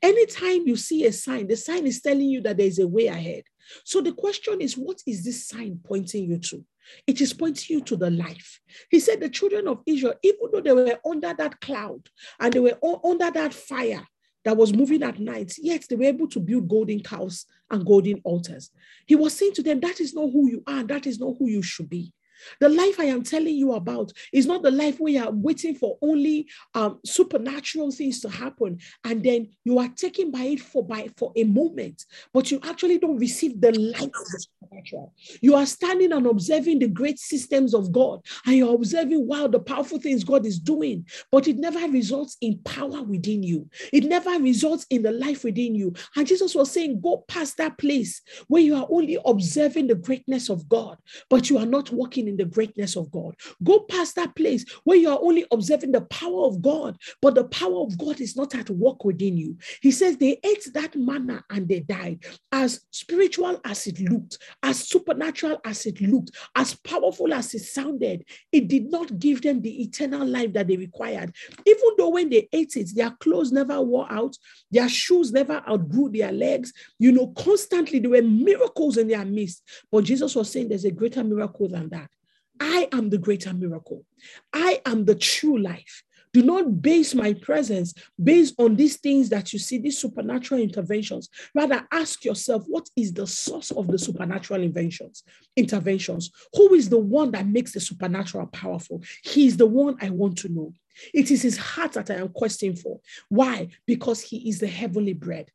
Anytime you see a sign, the sign is telling you that there's a way ahead. So the question is, what is this sign pointing you to? It is pointing you to the life. He said the children of Israel, even though they were under that cloud and they were under that fire that was moving at night, yet they were able to build golden cows and golden altars. He was saying to them, that is not who you are, that is not who you should be. The life I am telling you about is not the life where you are waiting for only um, supernatural things to happen, and then you are taken by it for by for a moment, but you actually don't receive the light of the supernatural. You are standing and observing the great systems of God, and you're observing wow the powerful things God is doing, but it never results in power within you. It never results in the life within you. And Jesus was saying, go past that place where you are only observing the greatness of God, but you are not walking in the greatness of God. Go past that place where you are only observing the power of God, but the power of God is not at work within you. He says they ate that manna and they died. As spiritual as it looked, as supernatural as it looked, as powerful as it sounded, it did not give them the eternal life that they required. Even though when they ate it, their clothes never wore out, their shoes never outgrew their legs. You know, constantly there were miracles in their midst. But Jesus was saying there's a greater miracle than that. I am the greater miracle. I am the true life. Do not base my presence based on these things that you see, these supernatural interventions. Rather, ask yourself, what is the source of the supernatural inventions, interventions? Who is the one that makes the supernatural powerful? He is the one I want to know. It is his heart that I am questing for. Why? Because he is the heavenly bread.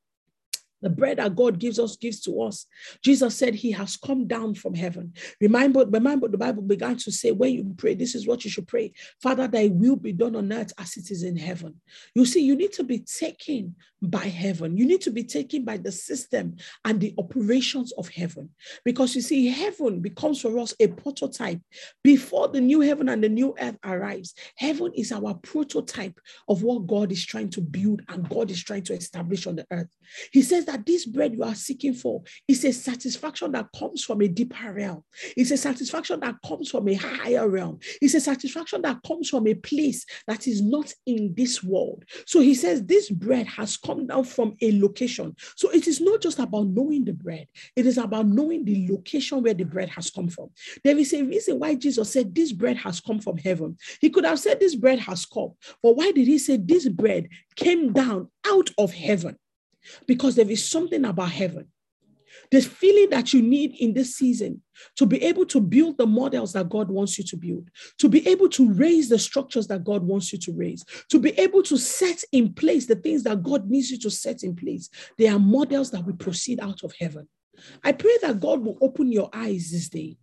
The bread that God gives us gives to us. Jesus said he has come down from heaven. Remember, remember the Bible began to say, when you pray, this is what you should pray. Father, thy will be done on earth as it is in heaven. You see, you need to be taken by heaven. You need to be taken by the system and the operations of heaven. Because you see, heaven becomes for us a prototype. Before the new heaven and the new earth arrives, heaven is our prototype of what God is trying to build and God is trying to establish on the earth. He says that that this bread you are seeking for is a satisfaction that comes from a deeper realm. It's a satisfaction that comes from a higher realm. It's a satisfaction that comes from a place that is not in this world. So he says this bread has come down from a location. So it is not just about knowing the bread, it is about knowing the location where the bread has come from. There is a reason why Jesus said this bread has come from heaven. He could have said this bread has come, but why did he say this bread came down out of heaven? Because there is something about heaven. The feeling that you need in this season to be able to build the models that God wants you to build, to be able to raise the structures that God wants you to raise, to be able to set in place the things that God needs you to set in place. They are models that will proceed out of heaven. I pray that God will open your eyes this day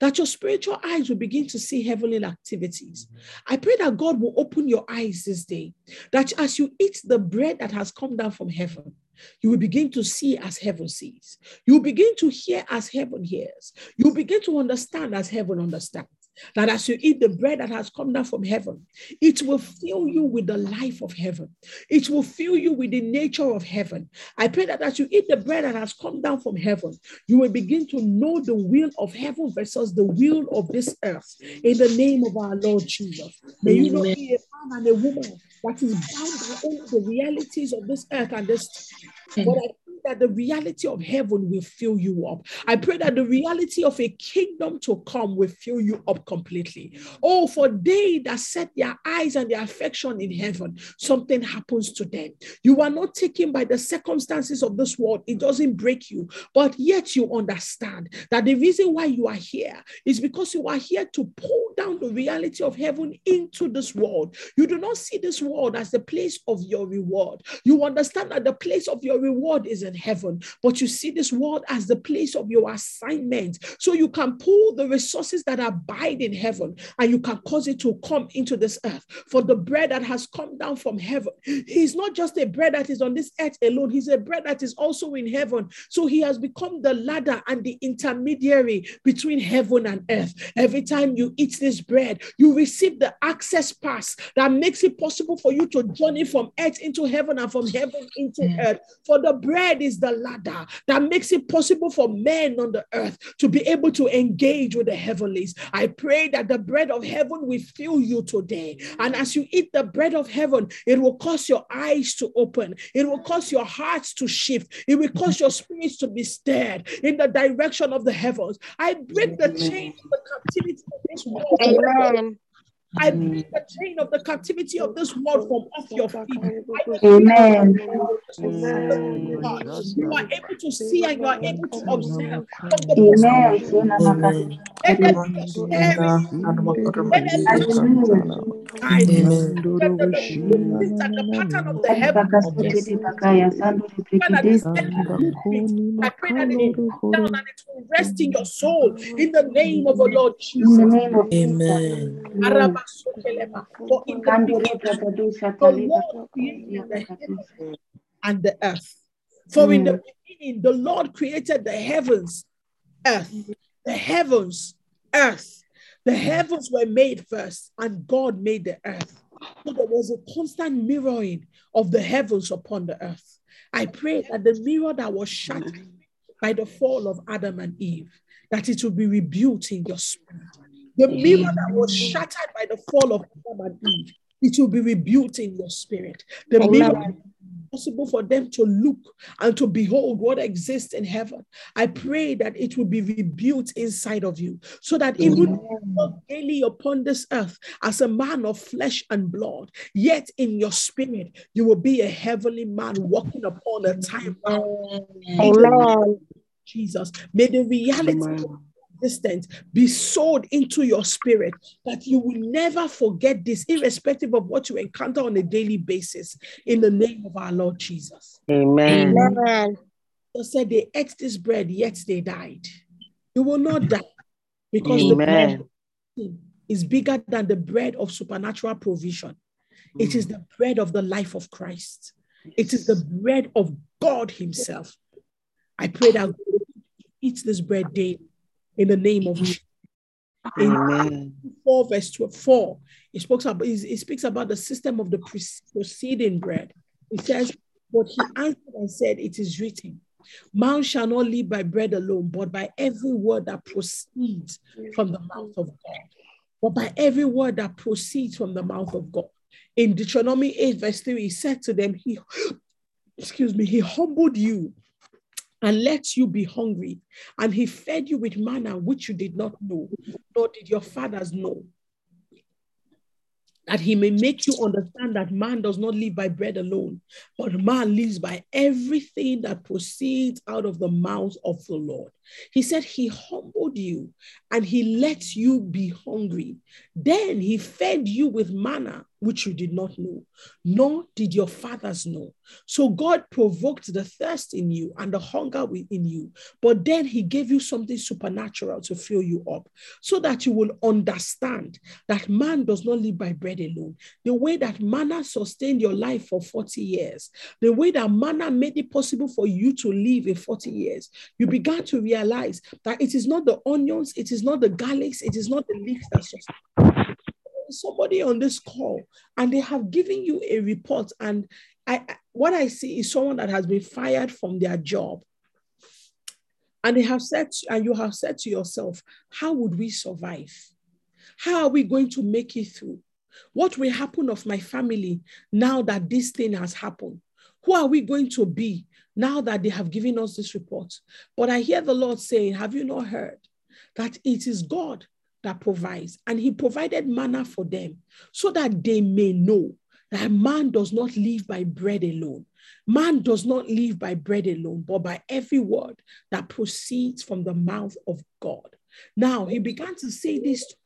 that your spiritual eyes will begin to see heavenly activities. I pray that God will open your eyes this day, that as you eat the bread that has come down from heaven, you will begin to see as heaven sees. You will begin to hear as heaven hears. You begin to understand as heaven understands. That as you eat the bread that has come down from heaven, it will fill you with the life of heaven. It will fill you with the nature of heaven. I pray that as you eat the bread that has come down from heaven, you will begin to know the will of heaven versus the will of this earth. In the name of our Lord Jesus. May you not be a man and a woman that is bound by only the realities of this earth and this. But I that the reality of heaven will fill you up. I pray that the reality of a kingdom to come will fill you up completely. Oh, for they that set their eyes and their affection in heaven, something happens to them. You are not taken by the circumstances of this world, it doesn't break you, but yet you understand that the reason why you are here is because you are here to pull down the reality of heaven into this world. You do not see this world as the place of your reward. You understand that the place of your reward is in heaven, but you see this world as the place of your assignment. So you can pull the resources that abide in heaven and you can cause it to come into this earth. For the bread that has come down from heaven, he's not just a bread that is on this earth alone, he's a bread that is also in heaven. So he has become the ladder and the intermediary between heaven and earth. Every time you eat this bread, you receive the access pass that makes it possible for you to journey from earth into heaven and from heaven into earth. For the bread is the ladder that makes it possible for men on the earth to be able to engage with the heavenlies. I pray that the bread of heaven will fill you today. And as you eat the bread of heaven, it will cause your eyes to open, it will cause your hearts to shift, it will cause your spirits to be stirred in the direction of the heavens. I break the chain of the captivity of this world. Amen. I break the chain of the captivity of this world from off your feet. Amen. You are able to see and you are able to observe. From the Amen. Let there be a stirring. Let there be a Hallelujah. time. Amen. Let the, the, the, the pattern of the heaven. Bakasotede bakaya sando Father, leprekede. this I pray that it will come down and it will rest in your soul in the name of the Lord In the Jesus. name of Amen. And the earth. For in the beginning, the Lord created the heavens, earth, the heavens, earth. The heavens were made first, and God made the earth. So there was a constant mirroring of the heavens upon the earth. I pray that the mirror that was shattered by the fall of Adam and Eve, that it will be rebuilt in your spirit. The mirror that was shattered by the fall of Adam and Eve, it will be rebuilt in your spirit. The mirror possible for them to look and to behold what exists in heaven. I pray that it will be rebuilt inside of you so that even if you walk daily upon this earth as a man of flesh and blood, yet in your spirit, you will be a heavenly man walking upon a time. Amen. Jesus. May the reality of existence be sowed into your spirit that you will never forget this, irrespective of what you encounter on a daily basis, in the name of our Lord Jesus. Amen. Amen. Jesus said they ate this bread, yet they died. You will not die because the bread is bigger than the bread of supernatural provision. It is the bread of the life of Christ. It is the bread of God Himself. I pray that God eats this bread daily in the name of Jesus. In Amen. 4 verse 12, 4, it speaks about, it speaks about the system of the preceding bread. It says, But he answered and said, It is written, Man shall not live by bread alone, but by every word that proceeds from the mouth of God. But by every word that proceeds from the mouth of God. In Deuteronomy 8, verse 3, he said to them, He excuse me, he humbled you and let you be hungry, and he fed you with manna which you did not know, nor did your fathers know. That he may make you understand that man does not live by bread alone, but man lives by everything that proceeds out of the mouth of the Lord. He said he humbled you and he let you be hungry. Then he fed you with manna, which you did not know, nor did your fathers know. So God provoked the thirst in you and the hunger within you. But then he gave you something supernatural to fill you up so that you will understand that man does not live by bread alone. The way that manna sustained your life for 40 years, the way that manna made it possible for you to live in 40 years, you began to realize that it is not the onions, it is not the garlics, it is not the leeks that somebody on this call and they have given you a report and I what I see is someone that has been fired from their job. And they have said and you have said to yourself how would we survive? How are we going to make it through? What will happen of my family now that this thing has happened? Who are we going to be now that they have given us this report. But I hear the Lord saying, Have you not heard that it is God that provides? And He provided manna for them so that they may know that man does not live by bread alone. Man does not live by bread alone, but by every word that proceeds from the mouth of God. Now he began to say this to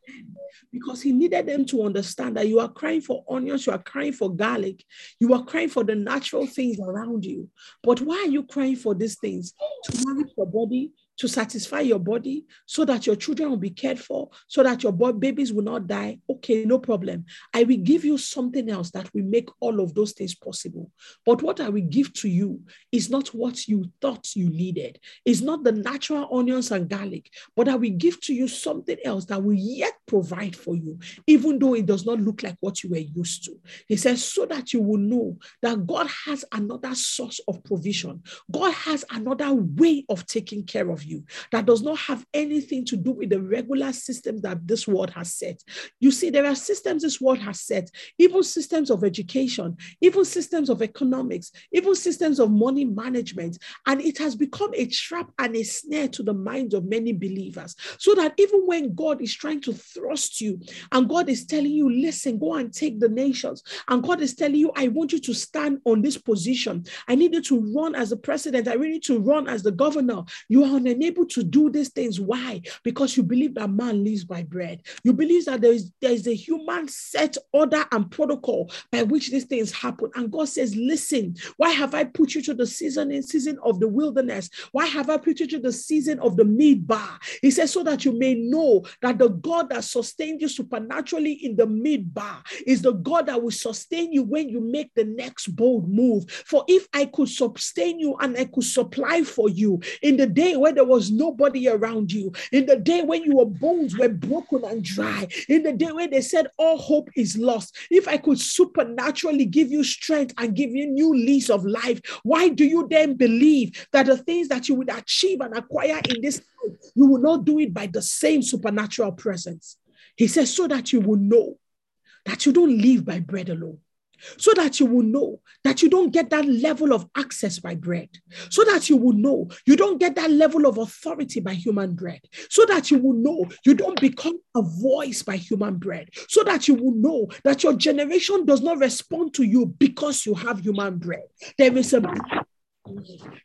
because he needed them to understand that you are crying for onions, you are crying for garlic, you are crying for the natural things around you. But why are you crying for these things? To nourish your body, to satisfy your body so that your children will be cared for, so that your babies will not die. Okay, no problem. I will give you something else that will make all of those things possible. But what I will give to you is not what you thought you needed, it's not the natural onions and garlic, but I will give to you something else that will yet provide for you, even though it does not look like what you were used to. He says, so that you will know that God has another source of provision, God has another way of taking care of you that does not have anything to do with the regular systems that this world has set. You see, there are systems this world has set, even systems of education, even systems of economics, even systems of money management. And it has become a trap and a snare to the minds of many believers. So that even when God is trying to thrust you and God is telling you, listen, go and take the nations, and God is telling you, I want you to stand on this position. I need you to run as the president. I really need you to run as the governor. You are unable to do these things. Why? Because you believe that man lives by bread. You believe that there is, there is a human set order and protocol by which these things happen. And God says, listen, why have I put you to the season in season of the wilderness? Why have I put you to the season of the midbar? He says, so that you may know that the God that sustained you supernaturally in the midbar is the God that will sustain you when you make the next bold move. For if I could sustain you and I could supply for you in the day where there was nobody around you, in the day when your bones were broken and dry, in the day when they said all hope is lost, if I could supernaturally give you strength and give you new lease of life, why do you then believe that the things that you would achieve and acquire in this life, you will not do it by the same supernatural presence? He says, so that you will know that you don't live by bread alone so that you will know that you don't get that level of access by bread, so that you will know you don't get that level of authority by human bread, so that you will know you don't become a voice by human bread, so that you will know that your generation does not respond to you because you have human bread. There is a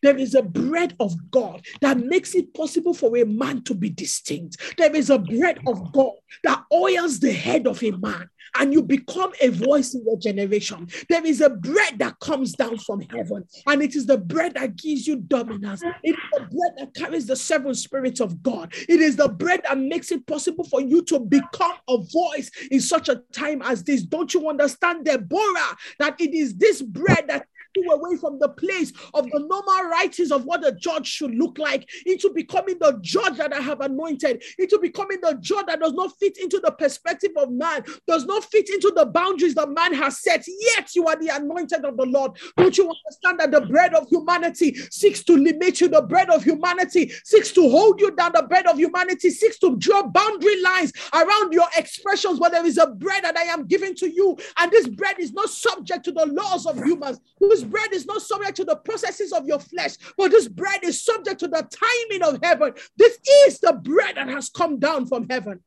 there is a bread of God that makes it possible for a man to be distinct. There is a bread of God that oils the head of a man and you become a voice in your generation. There is a bread that comes down from heaven, and it is the bread that gives you dominance. It is the bread that carries the seven spirits of God. It is the bread that makes it possible for you to become a voice in such a time as this. Don't you understand, Deborah, that it is this bread that you away from the place of the normal writings of what a judge should look like into becoming the judge that I have anointed, into becoming the judge that does not fit into the perspective of man, does not fit into the boundaries that man has set. Yet you are the anointed of the Lord. Don't you understand that the bread of humanity seeks to limit you? The bread of humanity seeks to hold you down. The bread of humanity seeks to draw boundary lines around your expressions. But there is a bread that I am giving to you, and this bread is not subject to the laws of humans. This bread is not subject to the processes of your flesh, but this bread is subject to the timing of heaven. This is the bread that has come down from heaven,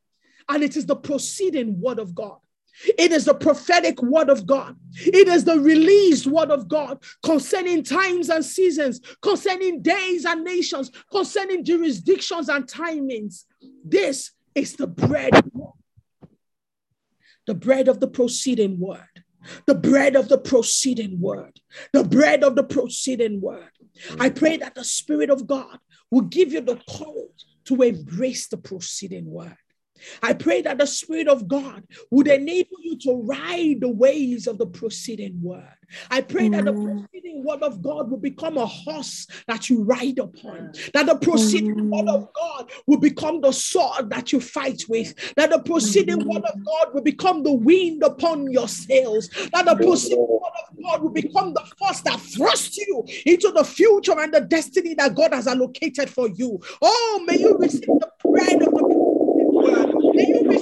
and it is the proceeding word of God. It is the prophetic word of God. It is the released word of God concerning times and seasons, concerning days and nations, concerning jurisdictions and timings. This is the bread, the bread of the proceeding word, the bread of the proceeding word, the bread of the proceeding word. I pray that the Spirit of God will give you the courage to embrace the proceeding word. I pray that the Spirit of God would enable you to ride the waves of the proceeding word. I pray that the proceeding word of God will become a horse that you ride upon, that the proceeding word of God will become the sword that you fight with, that the proceeding word of God will become the wind upon your sails, that the proceeding word of God will become the force that thrusts you into the future and the destiny that God has allocated for you. Oh, may you receive the bread of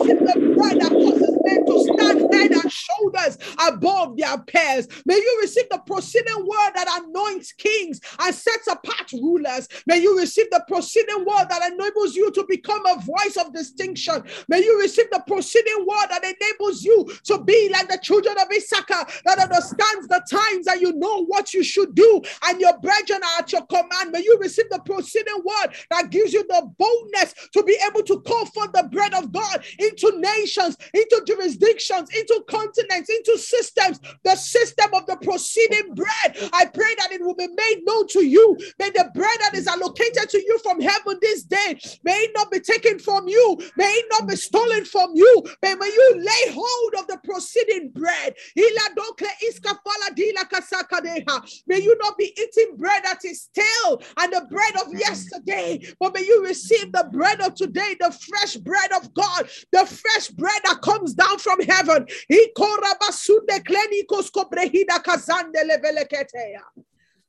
May the bread that causes men to stand head and shoulders above their peers. May you receive the proceeding word that anoints kings and sets apart rulers. May you receive the proceeding word that enables you to become a voice of distinction. May you receive the proceeding word that enables you to be like the children of Issachar that understands the times and you know what you should do and your brethren are at your command. May you receive the proceeding word that gives you the boldness to be able to call forth the bread of God into nations, into jurisdictions, into continents, into systems, the system of the proceeding bread. I pray that it will be made known to you. May the bread that is allocated to you from heaven this day, may it not be taken from you, may it not be stolen from you, may, may you lay hold of the proceeding bread. May you not be eating bread that is stale and the bread of yesterday, but may you receive the bread of today, the fresh bread of God, the fresh bread that comes down from heaven.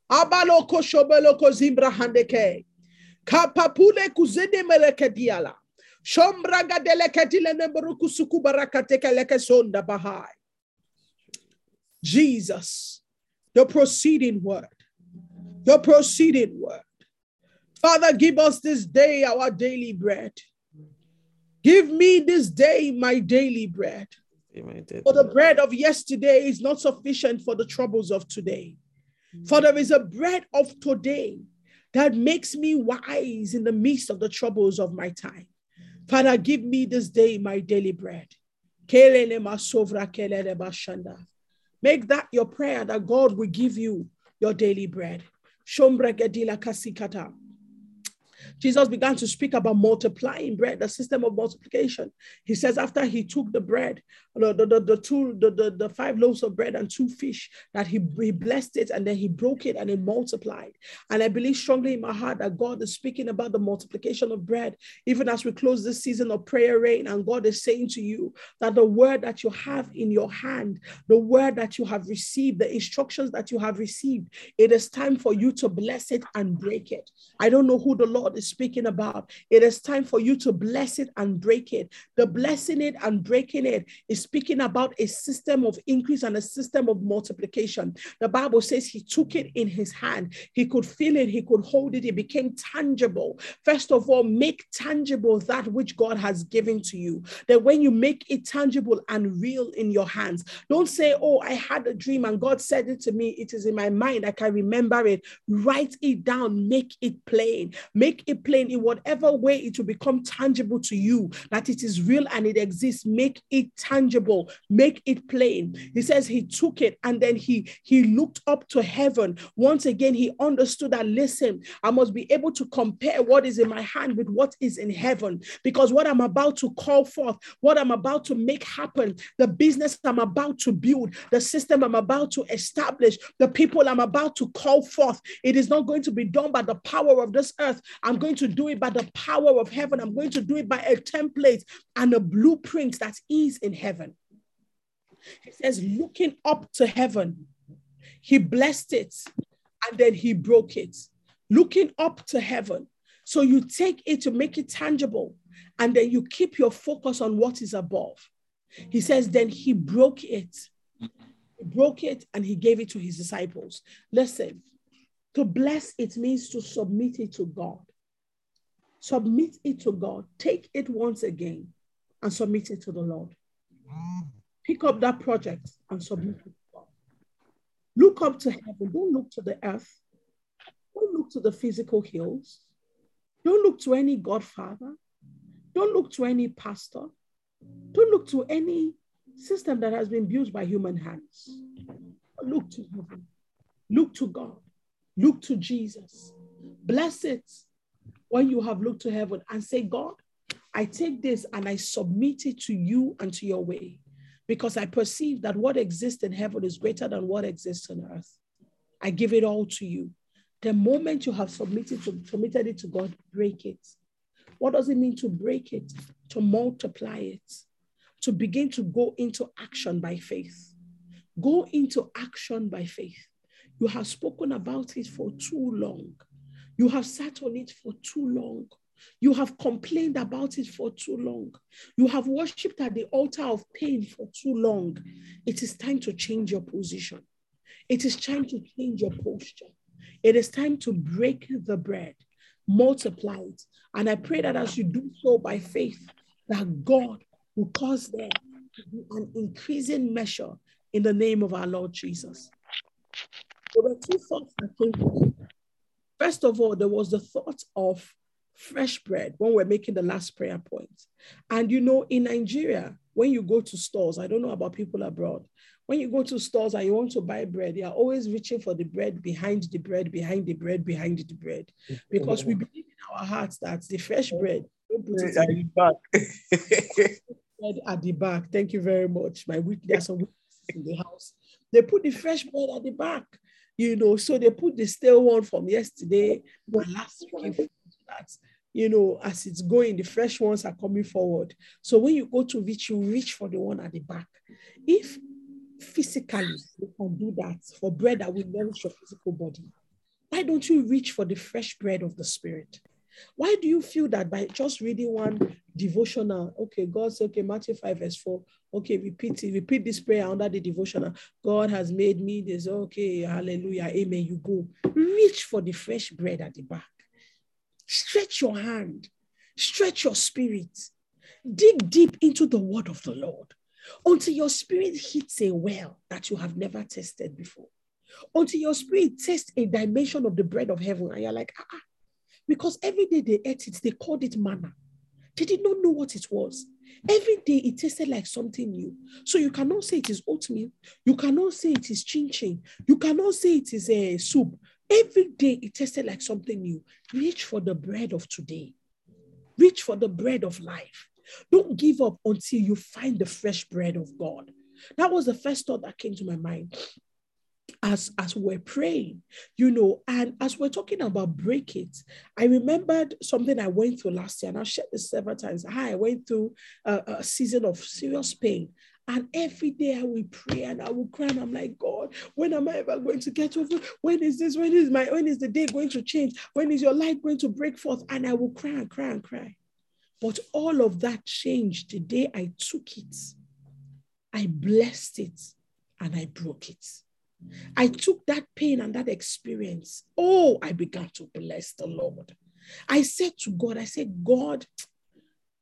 Abaloko shobeloko zimbra handeke. Kapapule melekediala. Shombra gadelekadile nemberuku sukubarakateke bahai. Jesus, the proceeding word, the proceeding word. Father, give us this day our daily bread. Give me this day my daily bread. For the bread of yesterday is not sufficient for the troubles of today. Mm. For there is a bread of today that makes me wise in the midst of the troubles of my time. Father, give me this day my daily bread. Make that your prayer that God will give you your daily bread. Jesus began to speak about multiplying bread, the system of multiplication. He says, after he took the bread, the, the, the, the two, the, the, the five loaves of bread and two fish, that he, he blessed it and then he broke it and it multiplied. And I believe strongly in my heart that God is speaking about the multiplication of bread, even as we close this season of prayer rain. And God is saying to you that the word that you have in your hand, the word that you have received, the instructions that you have received, it is time for you to bless it and break it. I don't know who the Lord is speaking about. It is time for you to bless it and break it. The blessing it and breaking it is speaking about a system of increase and a system of multiplication. The Bible says he took it in his hand. He could feel it, he could hold it, it became tangible. First of all, make tangible that which God has given to you. That when you make it tangible and real in your hands, don't say, Oh, I had a dream and God said it to me. It is in my mind. I can remember it. Write it down, make it plain, make it plain in whatever way it will become tangible to you, that it is real and it exists. Make it tangible, make it plain. He says he took it and then he he looked up to heaven. Once again, he understood that listen, I must be able to compare what is in my hand with what is in heaven because what I'm about to call forth, what I'm about to make happen, the business I'm about to build, the system I'm about to establish, the people I'm about to call forth, it is not going to be done by the power of this earth. I'm going to do it by the power of heaven. I'm going to do it by a template and a blueprint that is in heaven. He says, looking up to heaven, he blessed it and then he broke it. Looking up to heaven. So you take it to make it tangible and then you keep your focus on what is above. He says, then he broke it. He broke it and he gave it to his disciples. Listen, to bless it means to submit it to God. Submit it to God. Take it once again and submit it to the Lord. Pick up that project and submit it to God. Look up to heaven. Don't look to the earth. Don't look to the physical hills. Don't look to any godfather. Don't look to any pastor. Don't look to any system that has been built by human hands. Look to heaven. Look to God. Look to Jesus. Bless it when you have looked to heaven and say, God, I take this and I submit it to you and to your way because I perceive that what exists in heaven is greater than what exists on earth. I give it all to you. The moment you have submitted, to, submitted it to God, break it. What does it mean to break it? To multiply it, to begin to go into action by faith. Go into action by faith. You have spoken about it for too long. You have sat on it for too long. You have complained about it for too long. You have worshipped at the altar of pain for too long. It is time to change your position. It is time to change your posture. It is time to break the bread, multiply it. And I pray that as you do so by faith, that God will cause there to be an increasing measure in the name of our Lord Jesus. There were two thoughts that came to me. First of all, there was the thought of fresh bread when we're making the last prayer point. And you know, in Nigeria, when you go to stores, I don't know about people abroad, when you go to stores and you want to buy bread, you're always reaching for the bread behind the bread, behind the bread, behind the bread. Because we believe in our hearts that the fresh bread, don't put it in bread at the back. Thank you very much. My week, there's some in the house. They put the fresh bread at the back, you know. So they put the stale one from yesterday and last week. That you know, as it's going, the fresh ones are coming forward. So when you go to reach, you reach for the one at the back. If physically you can do that for bread that will nourish your physical body, why don't you reach for the fresh bread of the spirit? Why do you feel that by just reading one devotional, okay, God said, okay, Matthew 5, verse 4, okay, repeat repeat this prayer under the devotional. God has made me this, okay, hallelujah, amen. You go. Reach for the fresh bread at the back. Stretch your hand, stretch your spirit, dig deep into the word of the Lord until your spirit hits a well that you have never tested before. Until your spirit tests a dimension of the bread of heaven, and you're like, ah, ah. Because every day they ate it, they called it manna. They did not know what it was. Every day it tasted like something new. So you cannot say it is oatmeal. You cannot say it is chin chin. You cannot say it is a soup. Every day it tasted like something new. Reach for the bread of today. Reach for the bread of life. Don't give up until you find the fresh bread of God. That was the first thought that came to my mind as as we're praying you know and as we're talking about break it i remembered something i went through last year and i've shared this several times i went through a, a season of serious pain and every day I will pray and I will cry. And I'm like, God, when am I ever going to get over? When is this? When is my when is the day going to change? When is your light going to break forth? And I will cry and cry and cry. But all of that changed the day I took it. I blessed it and I broke it. I took that pain and that experience. Oh, I began to bless the Lord. I said to God, I said, God,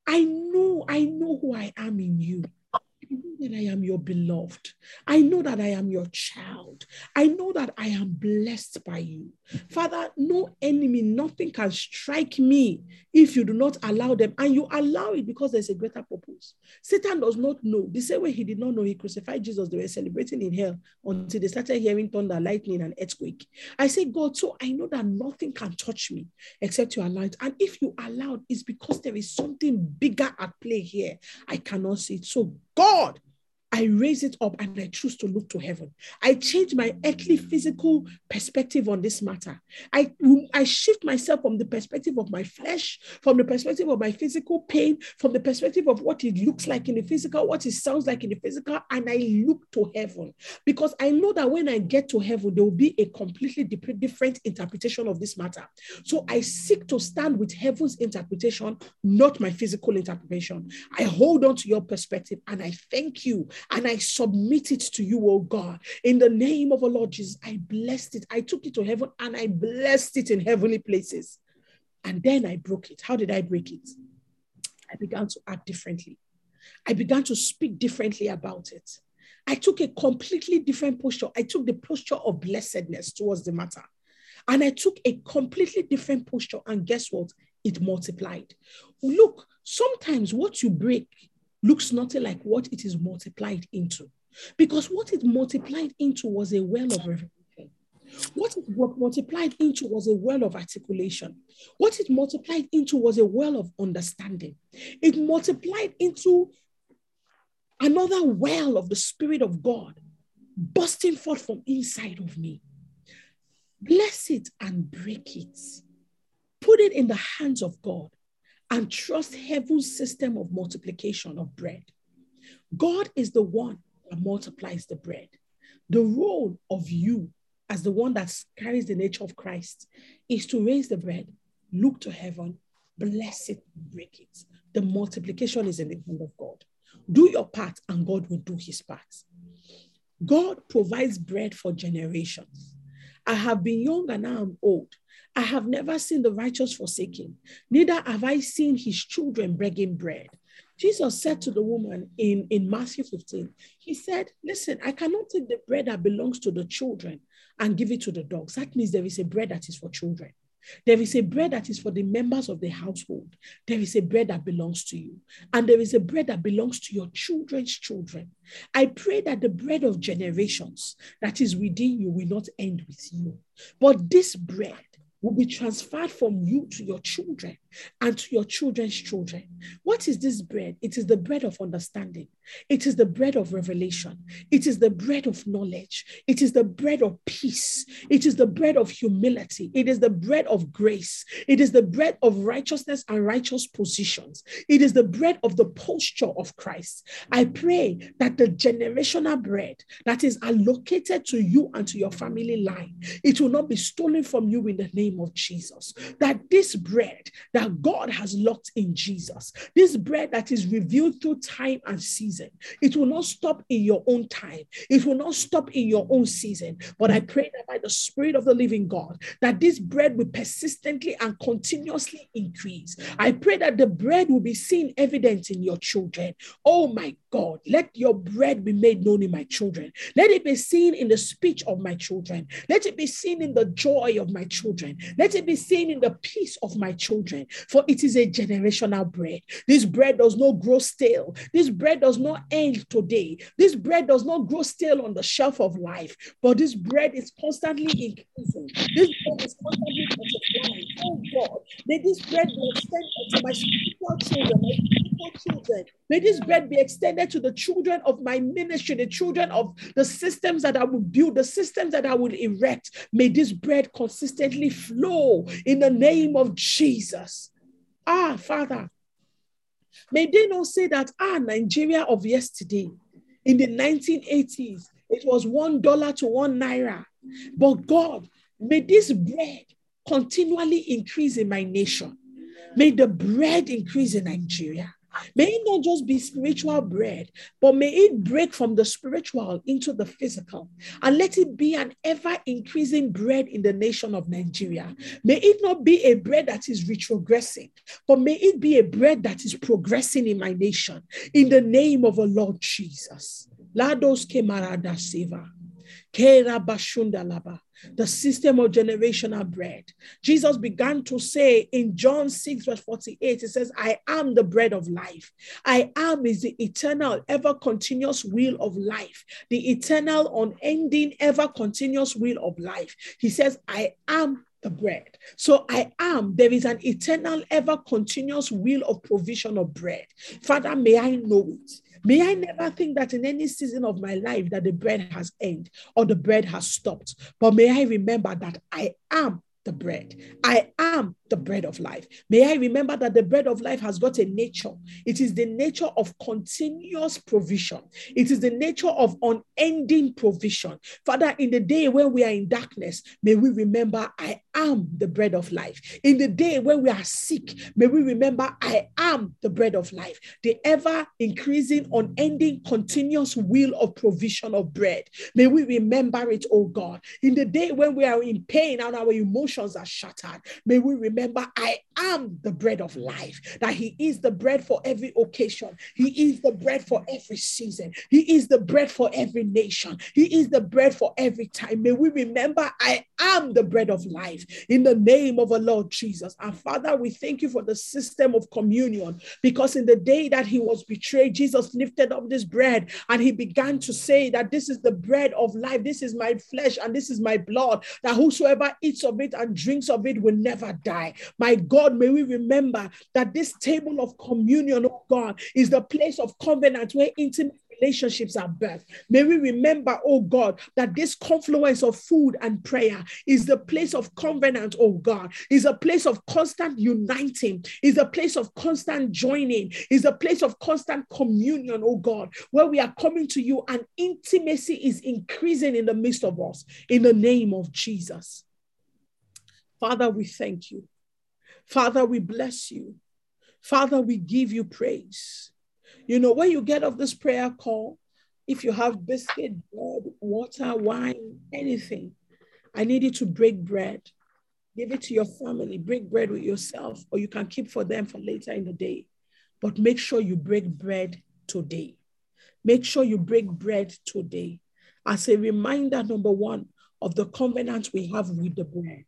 I know, I know who I am in you. I know that I am your beloved. I know that I am your child. I know that I am blessed by you. Father, no enemy, nothing can strike me if you do not allow them. And you allow it because there's a greater purpose. Satan does not know. The same way he did not know he crucified Jesus, they were celebrating in hell until they started hearing thunder, lightning, and earthquake. I say, God, so I know that nothing can touch me except you allow it. And if you allow it, it's because there is something bigger at play here. I cannot see it. So, God, I raise it up and I choose to look to heaven. I change my earthly physical perspective on this matter. I, I shift myself from the perspective of my flesh, from the perspective of my physical pain, from the perspective of what it looks like in the physical, what it sounds like in the physical, and I look to heaven because I know that when I get to heaven, there will be a completely different interpretation of this matter. So I seek to stand with heaven's interpretation, not my physical interpretation. I hold on to your perspective and I thank you and I submit it to you, oh God. In the name of the Lord Jesus, I blessed it. I took it to heaven and I blessed it in heavenly places. And then I broke it. How did I break it? I began to act differently. I began to speak differently about it. I took a completely different posture. I took the posture of blessedness towards the matter. And I took a completely different posture. And guess what? It multiplied. Look, sometimes what you break looks nothing like what it is multiplied into. Because what it multiplied into was a well of revelation. What it multiplied into was a well of articulation. What it multiplied into was a well of understanding. It multiplied into another well of the Spirit of God bursting forth from inside of me. Bless it and break it. Put it in the hands of God and trust heaven's system of multiplication of bread. God is the one that multiplies the bread. The role of you as the one that carries the nature of Christ is to raise the bread, look to heaven, bless it, break it. The multiplication is in the hand of God. Do your part, and God will do his part. God provides bread for generations. I have been young and now I'm old. I have never seen the righteous forsaken, neither have I seen his children begging bread. Jesus said to the woman in, in Matthew 15, He said, Listen, I cannot take the bread that belongs to the children and give it to the dogs. That means there is a bread that is for children. There is a bread that is for the members of the household. There is a bread that belongs to you. And there is a bread that belongs to your children's children. I pray that the bread of generations that is within you will not end with you. But this bread will be transferred from you to your children and to your children's children. What is this bread? It is the bread of understanding. It is the bread of revelation. It is the bread of knowledge. It is the bread of peace. It is the bread of humility. It is the bread of grace. It is the bread of righteousness and righteous positions. It is the bread of the posture of Christ. I pray that the generational bread that is allocated to you and to your family line, it will not be stolen from you in the name of Jesus. That this bread that God has locked in Jesus, this bread that is revealed through time and season, it will not stop in your own time. It will not stop in your own season. But I pray that by the Spirit of the living God, that this bread will persistently and continuously increase. I pray that the bread will be seen evident in your children. Oh my God, let your bread be made known in my children. Let it be seen in the speech of my children. Let it be seen in the joy of my children. Let it be seen in the peace of my children. For it is a generational bread. This bread does not grow stale. This bread does not end today. This bread does not grow stale on the shelf of life, but this bread is constantly increasing. This bread is constantly multiplying. Oh God, may this bread be extended to my spiritual children, children. May this bread be extended to the children of my ministry, the children of the systems that I will build, the systems that I will erect. May this bread consistently flow in the name of Jesus. Ah, Father, may they not say that, ah, Nigeria of yesterday, in the 1980s, it was one dollar to one naira. But God, may this bread continually increase in my nation. May the bread increase in Nigeria. May it not just be spiritual bread, but may it break from the spiritual into the physical. And let it be an ever increasing bread in the nation of Nigeria. May it not be a bread that is retrogressing, but may it be a bread that is progressing in my nation. In the name of the Lord Jesus. Lados kemarada. Kera the system of generational bread. Jesus began to say in John 6, verse 48, it says, I am the bread of life. I am is the eternal, ever continuous will of life, the eternal, unending, ever continuous will of life. He says, I am the bread. So I am, there is an eternal, ever continuous will of provision of bread. Father, may I know it. May I never think that in any season of my life that the bread has ended or the bread has stopped, but may I remember that I am the bread. I am the bread of life. May I remember that the bread of life has got a nature. It is the nature of continuous provision, it is the nature of unending provision. Father, in the day when we are in darkness, may we remember I am the bread of life. In the day when we are sick, may we remember I am the bread of life. The ever increasing, unending, continuous will of provision of bread. May we remember it, oh God. In the day when we are in pain and our emotions are shattered, may we remember I am the bread of life, that He is the bread for every occasion, He is the bread for every season, He is the bread for every nation, He is the bread for every time. May we remember I am the bread of life. In the name of the Lord Jesus. And Father, we thank you for the system of communion. Because in the day that He was betrayed, Jesus lifted up this bread and He began to say that this is the bread of life, this is my flesh, and this is my blood, that whosoever eats of it and drinks of it will never die. My God, may we remember that this table of communion, oh God, is the place of covenant where intimate relationships are birthed. May we remember, oh God, that this confluence of food and prayer is the place of covenant, oh God, is a place of constant uniting, is a place of constant joining, is a place of constant communion, oh God, where we are coming to you and intimacy is increasing in the midst of us in the name of Jesus. Father, we thank you. Father, we bless you. Father, we give you praise. You know, when you get off this prayer call, if you have biscuit, bread, water, wine, anything, I need you to break bread. Give it to your family. Break bread with yourself, or you can keep for them for later in the day. But make sure you break bread today. Make sure you break bread today as a reminder, number one, of the covenant we have with the bread,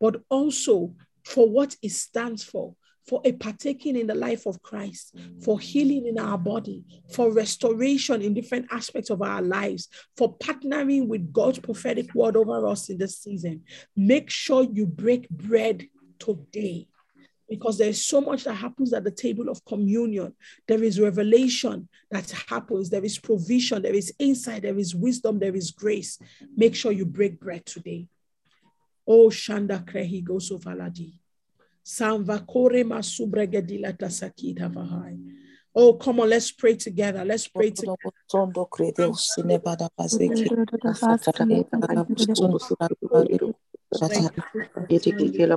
but also for what it stands for, for a partaking in the life of Christ, for mm. healing in our body, for restoration in different aspects of our lives, for partnering with God's prophetic word over us in this season. Make sure you break bread today because there's so much that happens at the table of communion. There is revelation that happens, there is provision, there is insight, there is wisdom, there is grace. Make sure you break bread today. Oh, Shanda Krehi Goso Valadi. Samvakore Masubregedila Tasakita Vahai. Oh, come on, let's pray together. Let's pray together. Yetikikela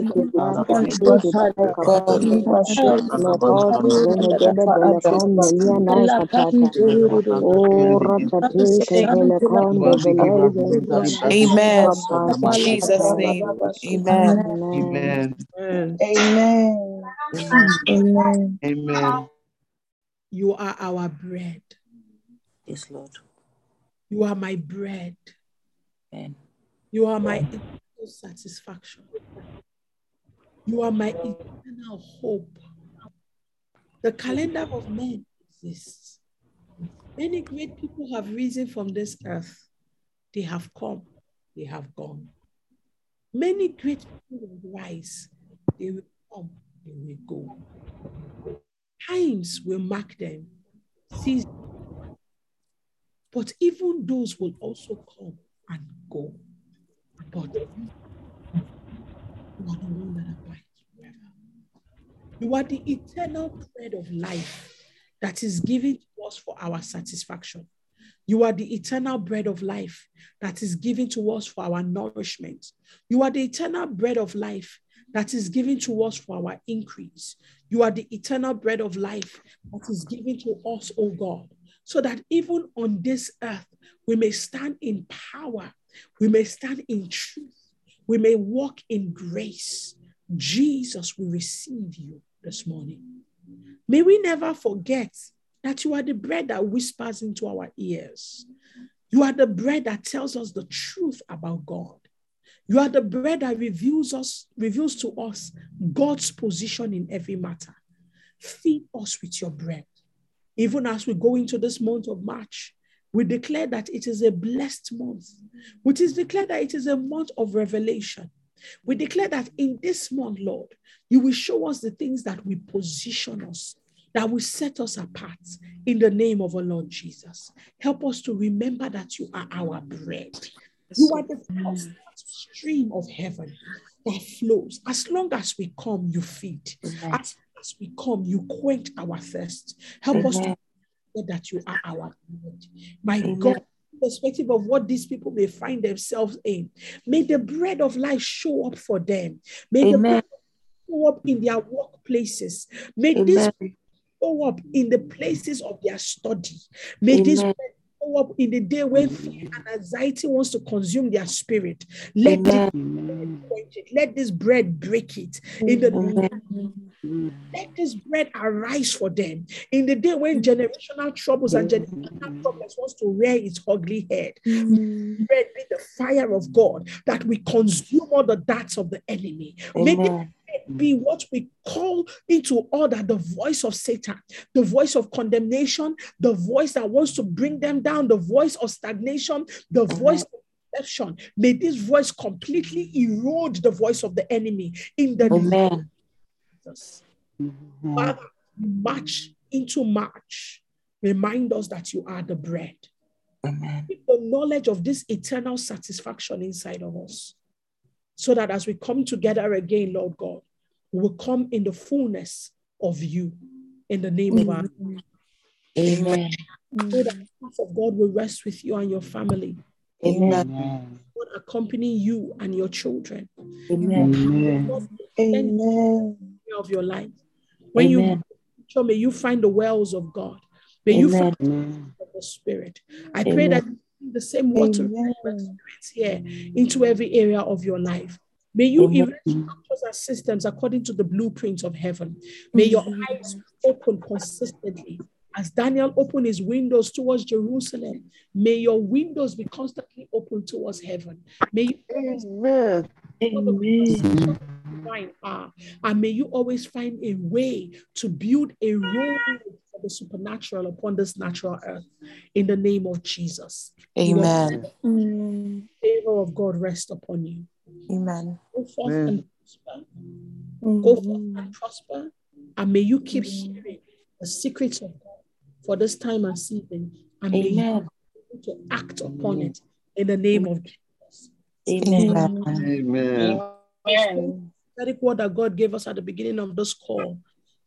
kuko soto kuko. Baba sendera kaka. Amen. In Jesus' name. Amen. Amen. Amen. Amen. Amen. You are our bread. Yes, Lord. You are my bread. Amen. You are my satisfaction. You are my eternal hope. The calendar of men exists. Many great people have risen from this earth. They have come, they have gone. Many great people will rise. They will come, they will go. Times will mark them. Seasons. But even those will also come and go. But you are the one that abides forever. You are the eternal bread of life that is given to us for our satisfaction. You are the eternal bread of life that is given to us for our nourishment. You are the eternal bread of life that is given to us for our increase. You are the eternal bread of life that is given to us, O God, so that even on this earth we may stand in power, we may stand in truth, we may walk in grace. Jesus will receive you this morning. May we never forget that you are the bread that whispers into our ears. You are the bread that tells us the truth about God. You are the bread that reveals us, reveals to us God's position in every matter. Feed us with your bread. Even as we go into this month of March, we declare that it is a blessed month. We declare that it is a month of revelation. We declare that in this month, Lord, you will show us the things that will position us, that will set us apart in the name of our Lord Jesus. Help us to remember that you are our bread. You are the first stream of heaven that flows. As long as we come, you feed. As, as we come, you quench our thirst. Help us to that you are our bread. My Amen. God, perspective of what these people may find themselves in, may the bread of life show up for them. May the Amen. bread show up in their workplaces. May this show up in the places of their study. May this Amen. bread show up in the day when fear and anxiety wants to consume their spirit. Let this Amen. quench it. Let this bread break it. In the Amen. let this bread arise for them. In the day when generational troubles and generational problems wants to rear its ugly head. Bread be the fire of God that we consume all the darts of the enemy. May this Amen. Be what we call into order the voice of Satan, the voice of condemnation, the voice that wants to bring them down, the voice of stagnation, the voice of deception. May this voice completely erode the voice of the enemy in the name Amen. of Jesus. Mm-hmm. Father, march into March. Remind us that you are the bread. Amen. Keep the knowledge of this eternal satisfaction inside of us. So that as we come together again, Lord God, will come in the fullness of you in the name of our Amen. so that the peace of God will rest with you and your family. Amen. Will accompany you and your children. Amen. Lord, Amen. of your life. When you Amen. so may you find the wells of God. May you Amen. find of the Spirit. I pray Amen. that you bring the same water Amen. here into every area of your life. May you Amen. erect structures and systems according to the blueprint of heaven. May your eyes open consistently. As Daniel opened his windows towards Jerusalem, may your windows be constantly open towards heaven. May you always Amen. Amen. find are, and may you always find a way to build a road for the supernatural upon this natural earth. In the name of Jesus, Amen. Favor of God rest upon you. Amen. Go forth Amen. and prosper. Go forth and prosper, and may you keep hearing the secrets of God for this time and season, and may you be able to act upon it in the name of Jesus. Amen. Amen. Amen. prophetic word that God gave us at the beginning of this call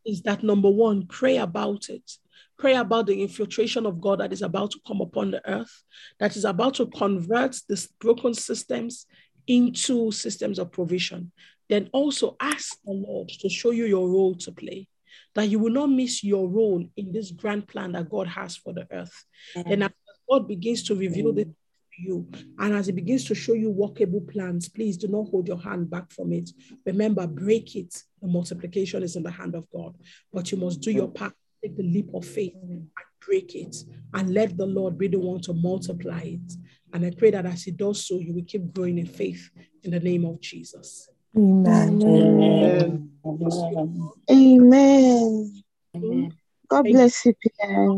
is that number one, pray about it. Pray about the infiltration of God that is about to come upon the earth, that is about to convert these broken systems into systems of provision. Then also ask the Lord to show you your role to play, that you will not miss your role in this grand plan that God has for the earth. Then as God begins to reveal this to you, and as He begins to show you workable plans, please do not hold your hand back from it. Remember, break it. The multiplication is in the hand of God, but you must do your part. Take the leap of faith and break it, and let the Lord be the one to multiply it. And I pray that as He does so, you will keep growing in faith in the name of Jesus. Amen. Amen. Amen. Amen. Amen. God bless you, Pierre.